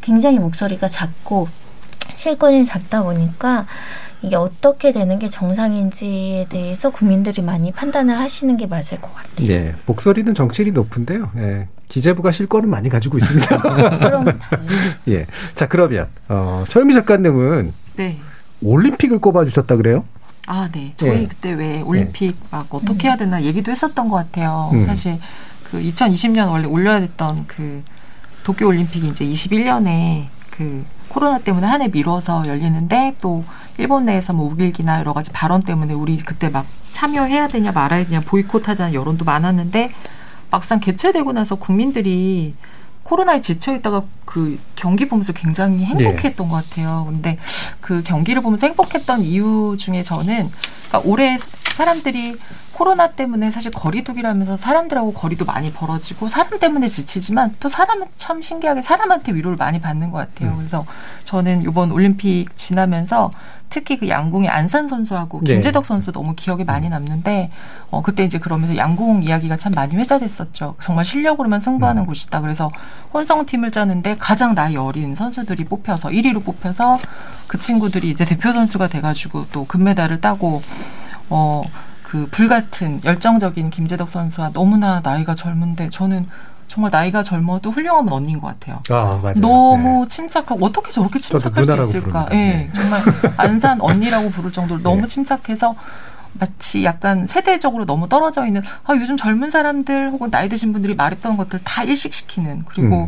굉장히 목소리가 작고, 실권이 작다 보니까 이게 어떻게 되는 게 정상인지에 대해서 국민들이 많이 판단을 하시는 게 맞을 것 같아요. 예, 목소리는 정치인이 높은데요. 예, 기재부가 실권을 많이 가지고 있습니다. 그럼 예, 자 그러면 어, 서유미 작가님은 네. 올림픽을 꼽아 주셨다 그래요? 아, 네. 저희 예. 그때 왜 올림픽 막 어떻게 해야 되나 얘기도 했었던 것 같아요. 음. 사실 그 2020년 원래 올려야 됐던 그 도쿄 올림픽이 이제 21년에 그 코로나 때문에 한 해 미뤄서 열리는데 또 일본 내에서 뭐 우길기나 여러 가지 발언 때문에 우리 그때 막 참여해야 되냐 말아야 되냐 보이콧하자는 여론도 많았는데 막상 개최되고 나서 국민들이 코로나에 지쳐 있다가 그 경기 보면서 굉장히 행복했던 것 같아요. 근데 그 경기를 보면서 행복했던 이유 중에 저는 그러니까 올해 사람들이 코로나 때문에 사실 거리두기라면서 사람들하고 거리도 많이 벌어지고 사람 때문에 지치지만 또 사람은 참 신기하게 사람한테 위로를 많이 받는 것 같아요. 음. 그래서 저는 이번 올림픽 지나면서 특히 그 양궁의 안산 선수하고 네. 김재덕 선수 너무 기억에 많이 남는데 어 그때 이제 그러면서 양궁 이야기가 참 많이 회자됐었죠. 정말 실력으로만 승부하는 음. 곳이다. 그래서 혼성팀을 짜는데 가장 나이 어린 선수들이 뽑혀서 1위로 뽑혀서 그 친구들이 이제 대표 선수가 돼가지고 또 금메달을 따고 어 그 불같은 열정적인 김재덕 선수와 너무나 나이가 젊은데 저는 정말 나이가 젊어도 훌륭한 언니인 것 같아요. 아 맞아요. 너무 침착하고 어떻게 저렇게 침착할 수 있을까? 예, 네. 정말 안산 언니라고 부를 정도로 너무 침착해서 마치 약간 세대적으로 너무 떨어져 있는 아 요즘 젊은 사람들 혹은 나이 드신 분들이 말했던 것들 다 일식시키는 그리고 음.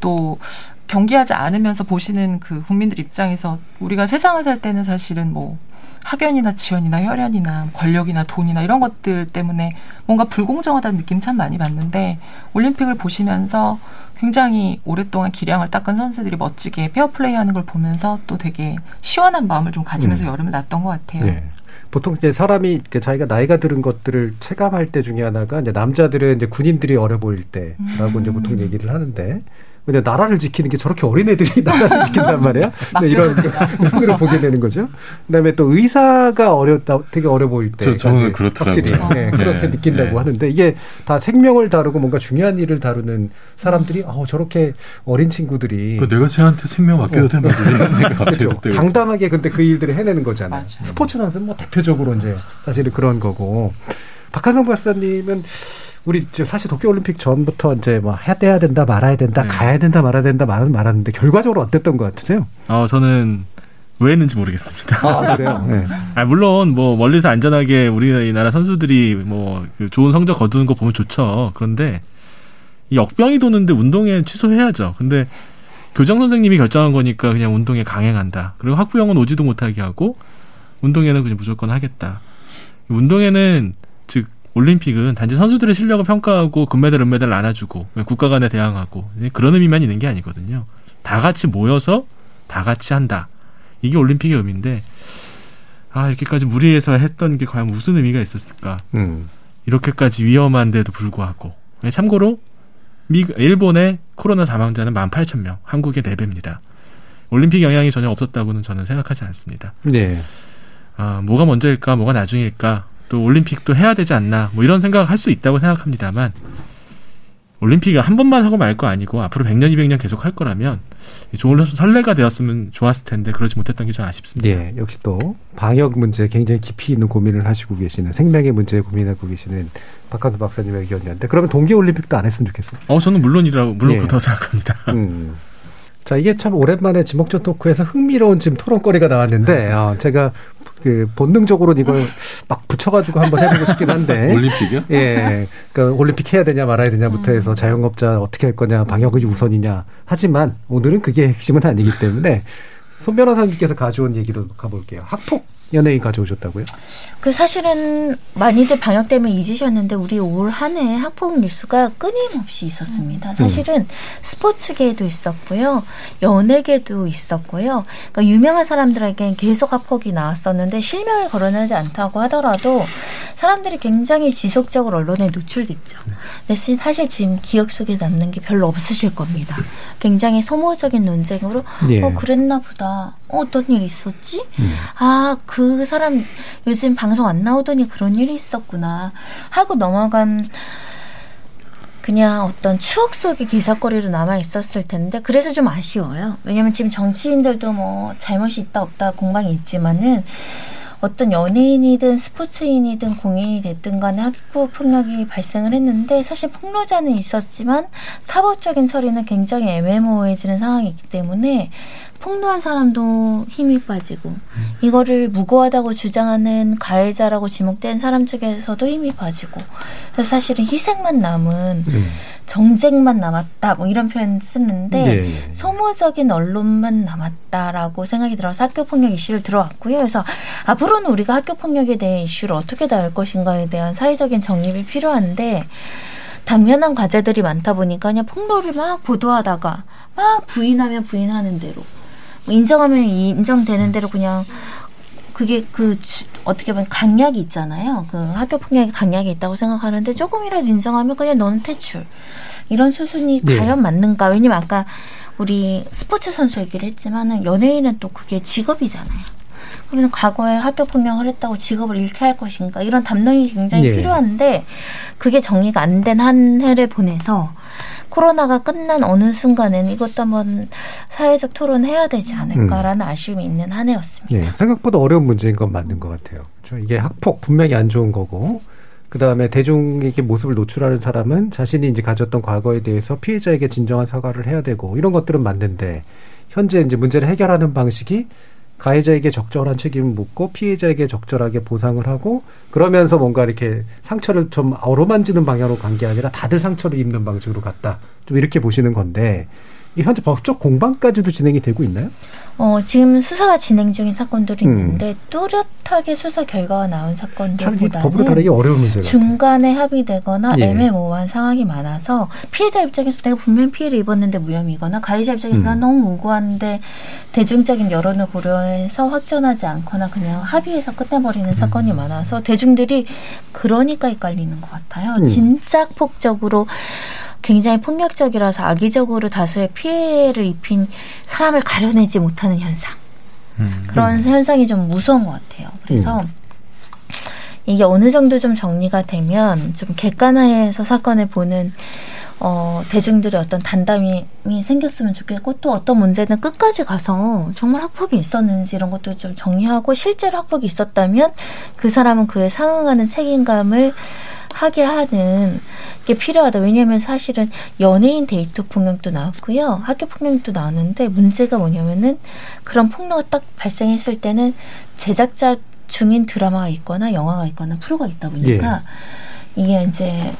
또 경기하지 않으면서 보시는 그 국민들 입장에서 우리가 세상을 살 때는 사실은 뭐 학연이나 지연이나 혈연이나 권력이나 돈이나 이런 것들 때문에 뭔가 불공정하다는 느낌 참 많이 받는데 올림픽을 보시면서 굉장히 오랫동안 기량을 닦은 선수들이 멋지게 페어플레이 하는 걸 보면서 또 되게 시원한 마음을 좀 가지면서 음. 여름을 났던 것 같아요. 네. 보통 이제 사람이 자기가 나이가 들은 것들을 체감할 때 중에 하나가 이제 남자들은 이제 군인들이 어려 보일 때라고 이제 보통 얘기를 하는데 근데 나라를 지키는 게 저렇게 어린 애들이 나라를 지킨단 말이야. 네, 이런 걸 보게 되는 거죠. 그다음에 또 의사가 어렸다, 되게 어려 보일 때. 저- 저는 그렇더라고요. 확실히 네, 그렇게 네, 느낀다고 네. 하는데 이게 다 생명을 다루고 뭔가 중요한 일을 다루는 사람들이 아우 저렇게 어린 친구들이 그 내가 쟤한테 생명 맡겨도 되나 이런 생각 갑자기 그렇죠. 당당하게 근데 그 일들을 해내는 거잖아요. 스포츠 선수는 뭐 대표적으로 이제 사실은 그런 거고. 박한성 박사님은 우리 저 사실 도쿄올림픽 전부터 이제 뭐 해야 돼야 된다 말아야 된다 네. 가야 된다 말아야 된다 말은 말았는데 결과적으로 어땠던 것 같으세요? 어, 저는 왜 했는지 모르겠습니다. 아, 그래요? 네. 아, 물론 뭐 멀리서 안전하게 우리나라 선수들이 뭐그 좋은 성적 거두는 거 보면 좋죠. 그런데 이 역병이 도는데 운동회 취소해야죠. 근데 교장 선생님이 결정한 거니까 그냥 운동에 강행한다. 그리고 학부형은 오지도 못하게 하고 운동회는 그냥 무조건 하겠다. 운동회는 즉 올림픽은 단지 선수들의 실력을 평가하고 금메달, 은메달 나눠주고 국가 간에 대항하고 그런 의미만 있는 게 아니거든요. 다 같이 모여서 다 같이 한다. 이게 올림픽의 의미인데 아 이렇게까지 무리해서 했던 게 과연 무슨 의미가 있었을까? 음. 이렇게까지 위험한데도 불구하고 네, 참고로 미 일본의 코로나 사망자는 18,000명, 한국의 4배입니다. 올림픽 영향이 전혀 없었다고는 저는 생각하지 않습니다. 네. 아, 뭐가 먼저일까, 뭐가 나중일까, 또 올림픽도 해야 되지 않나, 뭐 이런 생각을 할 수 있다고 생각합니다만, 올림픽을 한 번만 하고 말 거 아니고 앞으로 100년, 200년 계속 할 거라면 좋은 선례가 되었으면 좋았을 텐데 그러지 못했던 게 좀 아쉽습니다. 예, 역시 또 방역 문제 굉장히 깊이 있는 고민을 하시고 계시는 생명의 문제에 고민하고 계시는 박한수 박사님의 의견이었는데 그러면 동계올림픽도 안 했으면 좋겠어요. 어, 저는 물론이라고 물론 예. 그렇다고 생각합니다. 음. 자, 이게 참 오랜만에 지목전 토크에서 흥미로운 지금 토론거리가 나왔는데, 어, 제가 그 본능적으로 이걸 막 붙여가지고 한번 해보고 싶긴 한데. 올림픽이요? 예. 그러니까 올림픽 해야 되냐 말아야 되냐부터 해서 자영업자 어떻게 할 거냐, 방역이 우선이냐. 하지만 오늘은 그게 핵심은 아니기 때문에 손 변호사님께서 가져온 얘기로 가볼게요. 학폭 연예인 가져오셨다고요? 그 사실은 많이들 방역 때문에 잊으셨는데 우리 올 한 해 학폭 뉴스가 끊임없이 있었습니다. 사실은 스포츠계에도 있었고요, 연예계도 있었고요. 그러니까 유명한 사람들에겐 계속 학폭이 나왔었는데 실명을 거론하지 않다고 하더라도 사람들이 굉장히 지속적으로 언론에 노출됐죠. 근데 시- 사실 지금 기억 속에 남는 게 별로 없으실 겁니다. 굉장히 소모적인 논쟁으로 예. 어 그랬나 보다. 어, 어떤 일 있었지? 음. 아, 그 사람 요즘 방송 안 나오더니 그런 일이 있었구나. 하고 넘어간 그냥 어떤 추억 속의 기사거리로 남아 있었을 텐데 그래서 좀 아쉬워요. 왜냐면 지금 정치인들도 뭐 잘못이 있다 없다 공방이 있지만은 어떤 연예인이든 스포츠인이든 공인이 됐든 간에 학부 폭력이 발생을 했는데 사실 폭로자는 있었지만 사법적인 처리는 굉장히 애매모호해지는 상황이기 때문에 폭로한 사람도 힘이 빠지고 이거를 무고하다고 주장하는 가해자라고 지목된 사람 측에서도 힘이 빠지고 그래서 사실은 희생만 남은 음. 정쟁만 남았다 뭐 이런 표현 쓰는데 예, 예. 소모적인 언론만 남았다라고 생각이 들어서 학교 폭력 이슈를 들어왔고요. 그래서 앞으로는 우리가 학교 폭력에 대해 이슈를 어떻게 다룰 것인가에 대한 사회적인 정립이 필요한데 당연한 과제들이 많다 보니까 그냥 폭로를 막 보도하다가 막 부인하면 부인하는 대로 뭐 인정하면 인정되는 대로 그냥 그게 그 주- 어떻게 보면 강약이 있잖아요. 그 학교 폭력에 강약이 있다고 생각하는데 조금이라도 인정하면 그냥 너는 퇴출 이런 수순이 네. 과연 맞는가? 왜냐면 아까 우리 스포츠 선수 얘기를 했지만은 연예인은 또 그게 직업이잖아요. 그러면 과거에 학교 폭력을 했다고 직업을 잃게 할 것인가 이런 담론이 굉장히 예. 필요한데 그게 정리가 안 된 한 해를 보내서 코로나가 끝난 어느 순간에는 이것도 한번 사회적 토론해야 되지 않을까라는 아쉬움이 있는 한 해였습니다. 예, 생각보다 어려운 문제인 건 맞는 것 같아요. 저 이게 학폭 분명히 안 좋은 거고, 그 다음에 대중에게 모습을 노출하는 사람은 자신이 이제 가졌던 과거에 대해서 피해자에게 진정한 사과를 해야 되고 이런 것들은 맞는데 현재 이제 문제를 해결하는 방식이 가해자에게 적절한 책임을 묻고 피해자에게 적절하게 보상을 하고 그러면서 뭔가 이렇게 상처를 좀 어루만지는 방향으로 간 게 아니라 다들 상처를 입는 방식으로 갔다. 좀 이렇게 보시는 건데 이 현재 법적 공방까지도 진행이 되고 있나요? 어, 지금 수사가 진행 중인 사건들이 음. 있는데 뚜렷하게 수사 결과가 나온 사건들보다는 어려운 문제. 중간에 합의되거나 예. 애매모호한 상황이 많아서 피해자 입장에서 내가 분명 피해를 입었는데 무혐의거나 가해자 입장에서 음. 난 너무 무고한데 대중적인 여론을 고려해서 확전하지 않거나 그냥 합의해서 끝내버리는 음. 사건이 많아서 대중들이 그러니까 헷갈리는 것 같아요. 음. 진짜 폭적으로 굉장히 폭력적이라서 악의적으로 다수의 피해를 입힌 사람을 가려내지 못하는 현상. 그런 현상이 좀 무서운 것 같아요. 그래서 음. 이게 어느 정도 좀 정리가 되면 좀 객관화해서 사건을 보는 어, 대중들의 어떤 단담이 생겼으면 좋겠고 또 어떤 문제는 끝까지 가서 정말 학폭이 있었는지 이런 것도 좀 정리하고 실제로 학폭이 있었다면 그 사람은 그에 상응하는 책임감을 하게 하는 게 필요하다. 왜냐하면 사실은 연예인 데이트 폭력도 나왔고요. 학교 폭력도 나왔는데 문제가 뭐냐면은 그런 폭로가 딱 발생했을 때는 제작자 중인 드라마가 있거나 영화가 있거나 프로가 있다 보니까 이게 이제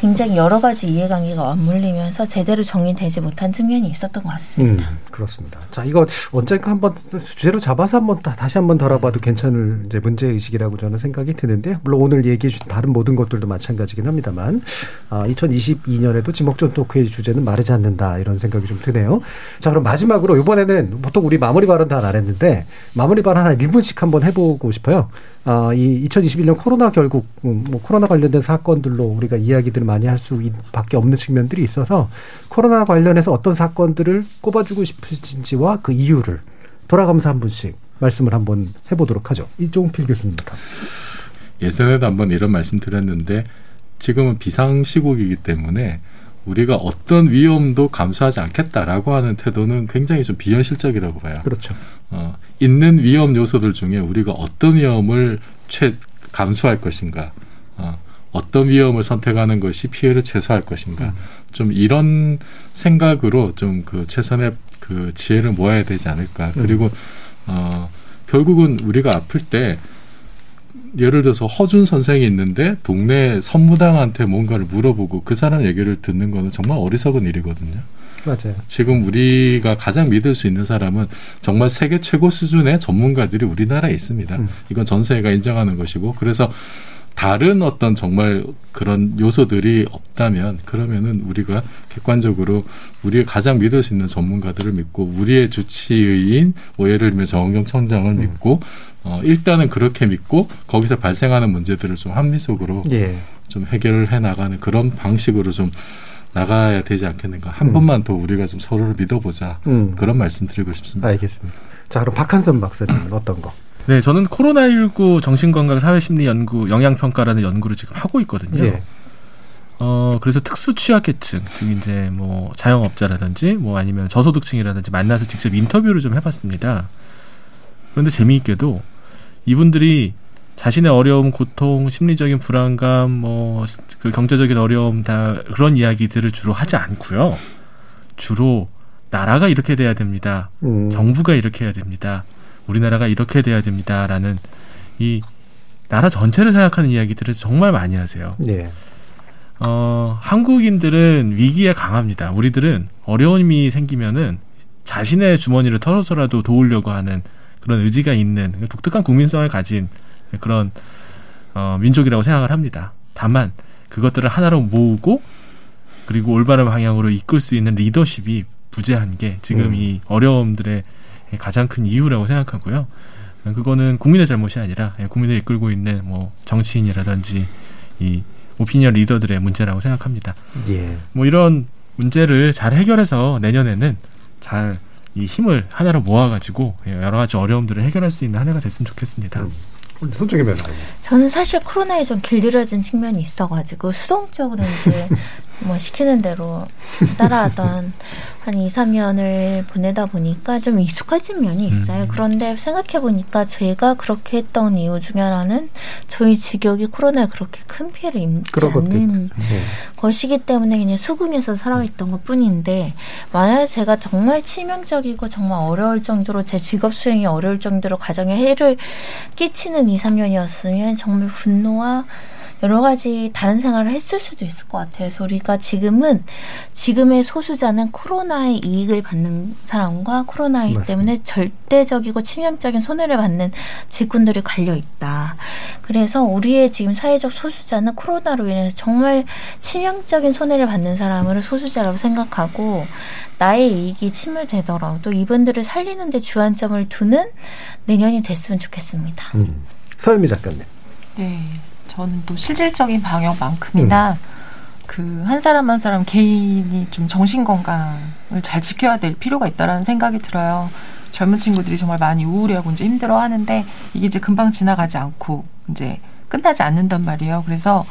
굉장히 여러 가지 이해관계가 맞물리면서 제대로 정리되지 못한 측면이 있었던 것 같습니다. 음, 그렇습니다. 자, 이거 언젠가 한번 주제로 잡아서 한번 다, 다시 한번 다뤄봐도 괜찮을 이제 문제 의식이라고 저는 생각이 드는데요. 물론 오늘 얘기해 주신 다른 모든 것들도 마찬가지긴 합니다만, 아, 2022년에도 지목전 토크의 주제는 마르지 않는다 이런 생각이 좀 드네요. 자, 그럼 마지막으로 이번에는 보통 우리 마무리 발언 다 안 했는데 마무리 발언 한 1분씩 한번 해보고 싶어요. 아, 이 2021년 코로나 결국 음, 뭐 코로나 관련된 사건들로 우리가 이야기들을 많이 할 수밖에 없는 측면들이 있어서 코로나 관련해서 어떤 사건들을 꼽아주고 싶으신지와 그 이유를 돌아가면서 한 분씩 말씀을 한번 해보도록 하죠. 이종필 교수님부터. 예전에도 한번 이런 말씀 드렸는데 지금은 비상시국이기 때문에 우리가 어떤 위험도 감수하지 않겠다라고 하는 태도는 굉장히 좀 비현실적이라고 봐요. 그렇죠. 어, 있는 위험 요소들 중에 우리가 어떤 위험을 최 감수할 것인가, 어, 어떤 위험을 선택하는 것이 피해를 최소화할 것인가, 좀 이런 생각으로 좀 그 최선의 그 지혜를 모아야 되지 않을까. 그리고 어, 결국은 우리가 아플 때 예를 들어서 허준 선생이 있는데 동네 선무당한테 뭔가를 물어보고 그 사람 얘기를 듣는 거는 정말 어리석은 일이거든요. 맞아요. 지금 우리가 가장 믿을 수 있는 사람은 정말 세계 최고 수준의 전문가들이 우리나라에 있습니다. 이건 전 세계가 인정하는 것이고 그래서 다른 어떤 정말 그런 요소들이 없다면 그러면은 우리가 객관적으로 우리가 가장 믿을 수 있는 전문가들을 믿고 우리의 주치의인 뭐 예를 들면 정은경 청장을 믿고 어 일단은 그렇게 믿고 거기서 발생하는 문제들을 좀 합리적으로 예. 좀 해결을 해 나가는 그런 방식으로 좀 나가야 되지 않겠는가. 한 음. 번만 더 우리가 좀 서로를 믿어보자. 음. 그런 말씀 드리고 싶습니다. 알겠습니다. 자, 그럼 박한선 박사님은 어떤 거? 네, 저는 코로나19 정신건강 사회심리연구 영향평가라는 연구를 지금 하고 있거든요. 예. 어, 그래서 특수 취약계층, 즉 이제 뭐 자영업자라든지 뭐 아니면 저소득층이라든지 만나서 직접 인터뷰를 좀 해봤습니다. 그런데 재미있게도 이분들이 자신의 어려움, 고통, 심리적인 불안감, 뭐 그 경제적인 어려움 다 그런 이야기들을 주로 하지 않고요. 주로 나라가 이렇게 돼야 됩니다. 음. 정부가 이렇게 해야 됩니다. 우리나라가 이렇게 돼야 됩니다라는 이 나라 전체를 생각하는 이야기들을 정말 많이 하세요. 예. 어, 한국인들은 위기에 강합니다. 우리들은 어려움이 생기면은 자신의 주머니를 털어서라도 도우려고 하는 그런 의지가 있는 독특한 국민성을 가진 그런 어, 민족이라고 생각을 합니다. 다만 그것들을 하나로 모으고 그리고 올바른 방향으로 이끌 수 있는 리더십이 부재한 게 지금 음. 이 어려움들의 가장 큰 이유라고 생각하고요. 그거는 국민의 잘못이 아니라 국민을 이끌고 있는 뭐 정치인이라든지 이 오피니언 리더들의 문제라고 생각합니다. 예. 뭐 이런 문제를 잘 해결해서 내년에는 잘 이 힘을 하나로 모아가지고 여러 가지 어려움들을 해결할 수 있는 한 해가 됐으면 좋겠습니다. 변호사님. 저는 사실 코로나에 좀 길들여진 측면이 있어가지고 수동적으로 이제 뭐 시키는 대로 따라하던 한 2, 3년을 보내다 보니까 좀 익숙해진 면이 있어요. 그런데 생각해 보니까 제가 그렇게 했던 이유 중에 하나는 저희 직역이 코로나에 그렇게 큰 피해를 입지 않는. 예. 것이기 때문에 그냥 수긍해서 살아있던 것 뿐인데 만약에 제가 정말 치명적이고 정말 어려울 정도로 제 직업 수행이 어려울 정도로 가정에 해를 끼치는 2, 3년이었으면 정말 분노와 여러 가지 다른 생활을 했을 수도 있을 것 같아요. 그래서 우리가 지금은 지금의 소수자는 코로나의 이익을 받는 사람과 코로나이기 맞습니다. 때문에 절대적이고 치명적인 손해를 받는 직군들이 갈려 있다. 그래서 우리의 지금 사회적 소수자는 코로나로 인해서 정말 치명적인 손해를 받는 사람을 소수자라고 생각하고 나의 이익이 침해되더라도 이분들을 살리는 데 주안점을 두는 내년이 됐으면 좋겠습니다. 음. 서현미 작가님. 네, 저는 또 실질적인 방역만큼이나 그한 사람 한 사람 개인이 좀 정신 건강을 잘 지켜야 될 필요가 있다라는 생각이 들어요. 젊은 친구들이 정말 많이 우울해하고 이제 힘들어하는데 이게 이제 금방 지나가지 않고 이제 끝나지 않는단 말이에요. 그래서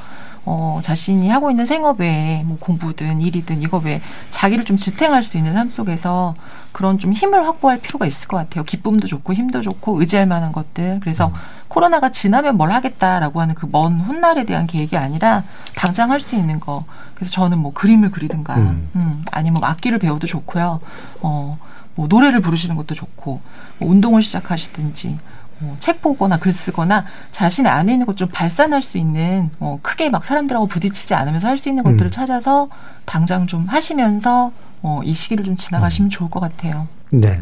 어, 자신이 하고 있는 생업 외에 뭐 공부든 일이든 이거 외에 자기를 좀 지탱할 수 있는 삶 속에서 그런 좀 힘을 확보할 필요가 있을 것 같아요. 기쁨도 좋고 힘도 좋고 의지할 만한 것들. 그래서 코로나가 지나면 뭘 하겠다라고 하는 그 먼 훗날에 대한 계획이 아니라 당장 할 수 있는 거. 그래서 저는 뭐 그림을 그리든가, 음. 음, 아니면 뭐 악기를 배워도 좋고요. 어, 뭐 노래를 부르시는 것도 좋고, 뭐 운동을 시작하시든지, 뭐책 보거나 글 쓰거나 자신의 안에 있는 것 좀 발산할 수 있는 어, 크게 막 사람들하고 부딪히지 않으면서 할 수 있는 것들을 음. 찾아서 당장 좀 하시면서 어, 이 시기를 좀 지나가시면 좋을 것 같아요. 네.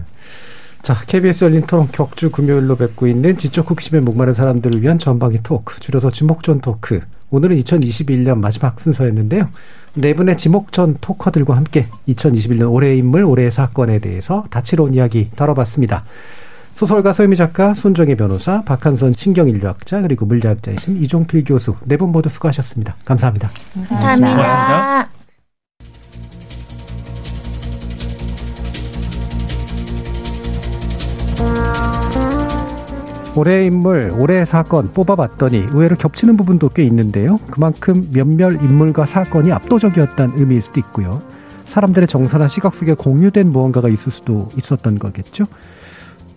자, KBS 열린 토론 격주 금요일로 뵙고 있는 지적 호기심에 목마른 사람들을 위한 전방위 토크, 줄여서 지목전 토크. 오늘은 2021년 마지막 순서였는데요. 네 분의 지목전 토커들과 함께 2021년 올해의 인물, 올해의 사건에 대해서 다채로운 이야기 다뤄봤습니다. 소설가 서유미 작가, 손정혜 변호사, 박한선 신경인류학자, 그리고 물리학자이신 이종필 교수 네 분 모두 수고하셨습니다. 감사합니다. 감사합니다. 고맙습니다. 올해의 인물, 올해의 사건 뽑아봤더니 의외로 겹치는 부분도 꽤 있는데요. 그만큼 몇몇 인물과 사건이 압도적이었다는 의미일 수도 있고요. 사람들의 정서나 시각 속에 공유된 무언가가 있을 수도 있었던 거겠죠.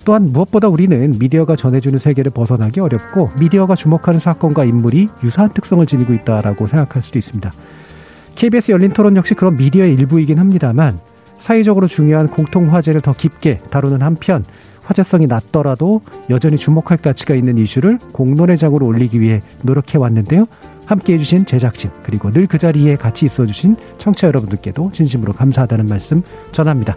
또한 무엇보다 우리는 미디어가 전해주는 세계를 벗어나기 어렵고 미디어가 주목하는 사건과 인물이 유사한 특성을 지니고 있다라고 생각할 수도 있습니다. KBS 열린 토론 역시 그런 미디어의 일부이긴 합니다만 사회적으로 중요한 공통 화제를 더 깊게 다루는 한편 화제성이 낮더라도 여전히 주목할 가치가 있는 이슈를 공론의 장으로 올리기 위해 노력해 왔는데요. 함께 해주신 제작진 그리고 늘 그 자리에 같이 있어주신 청취자 여러분들께도 진심으로 감사하다는 말씀 전합니다.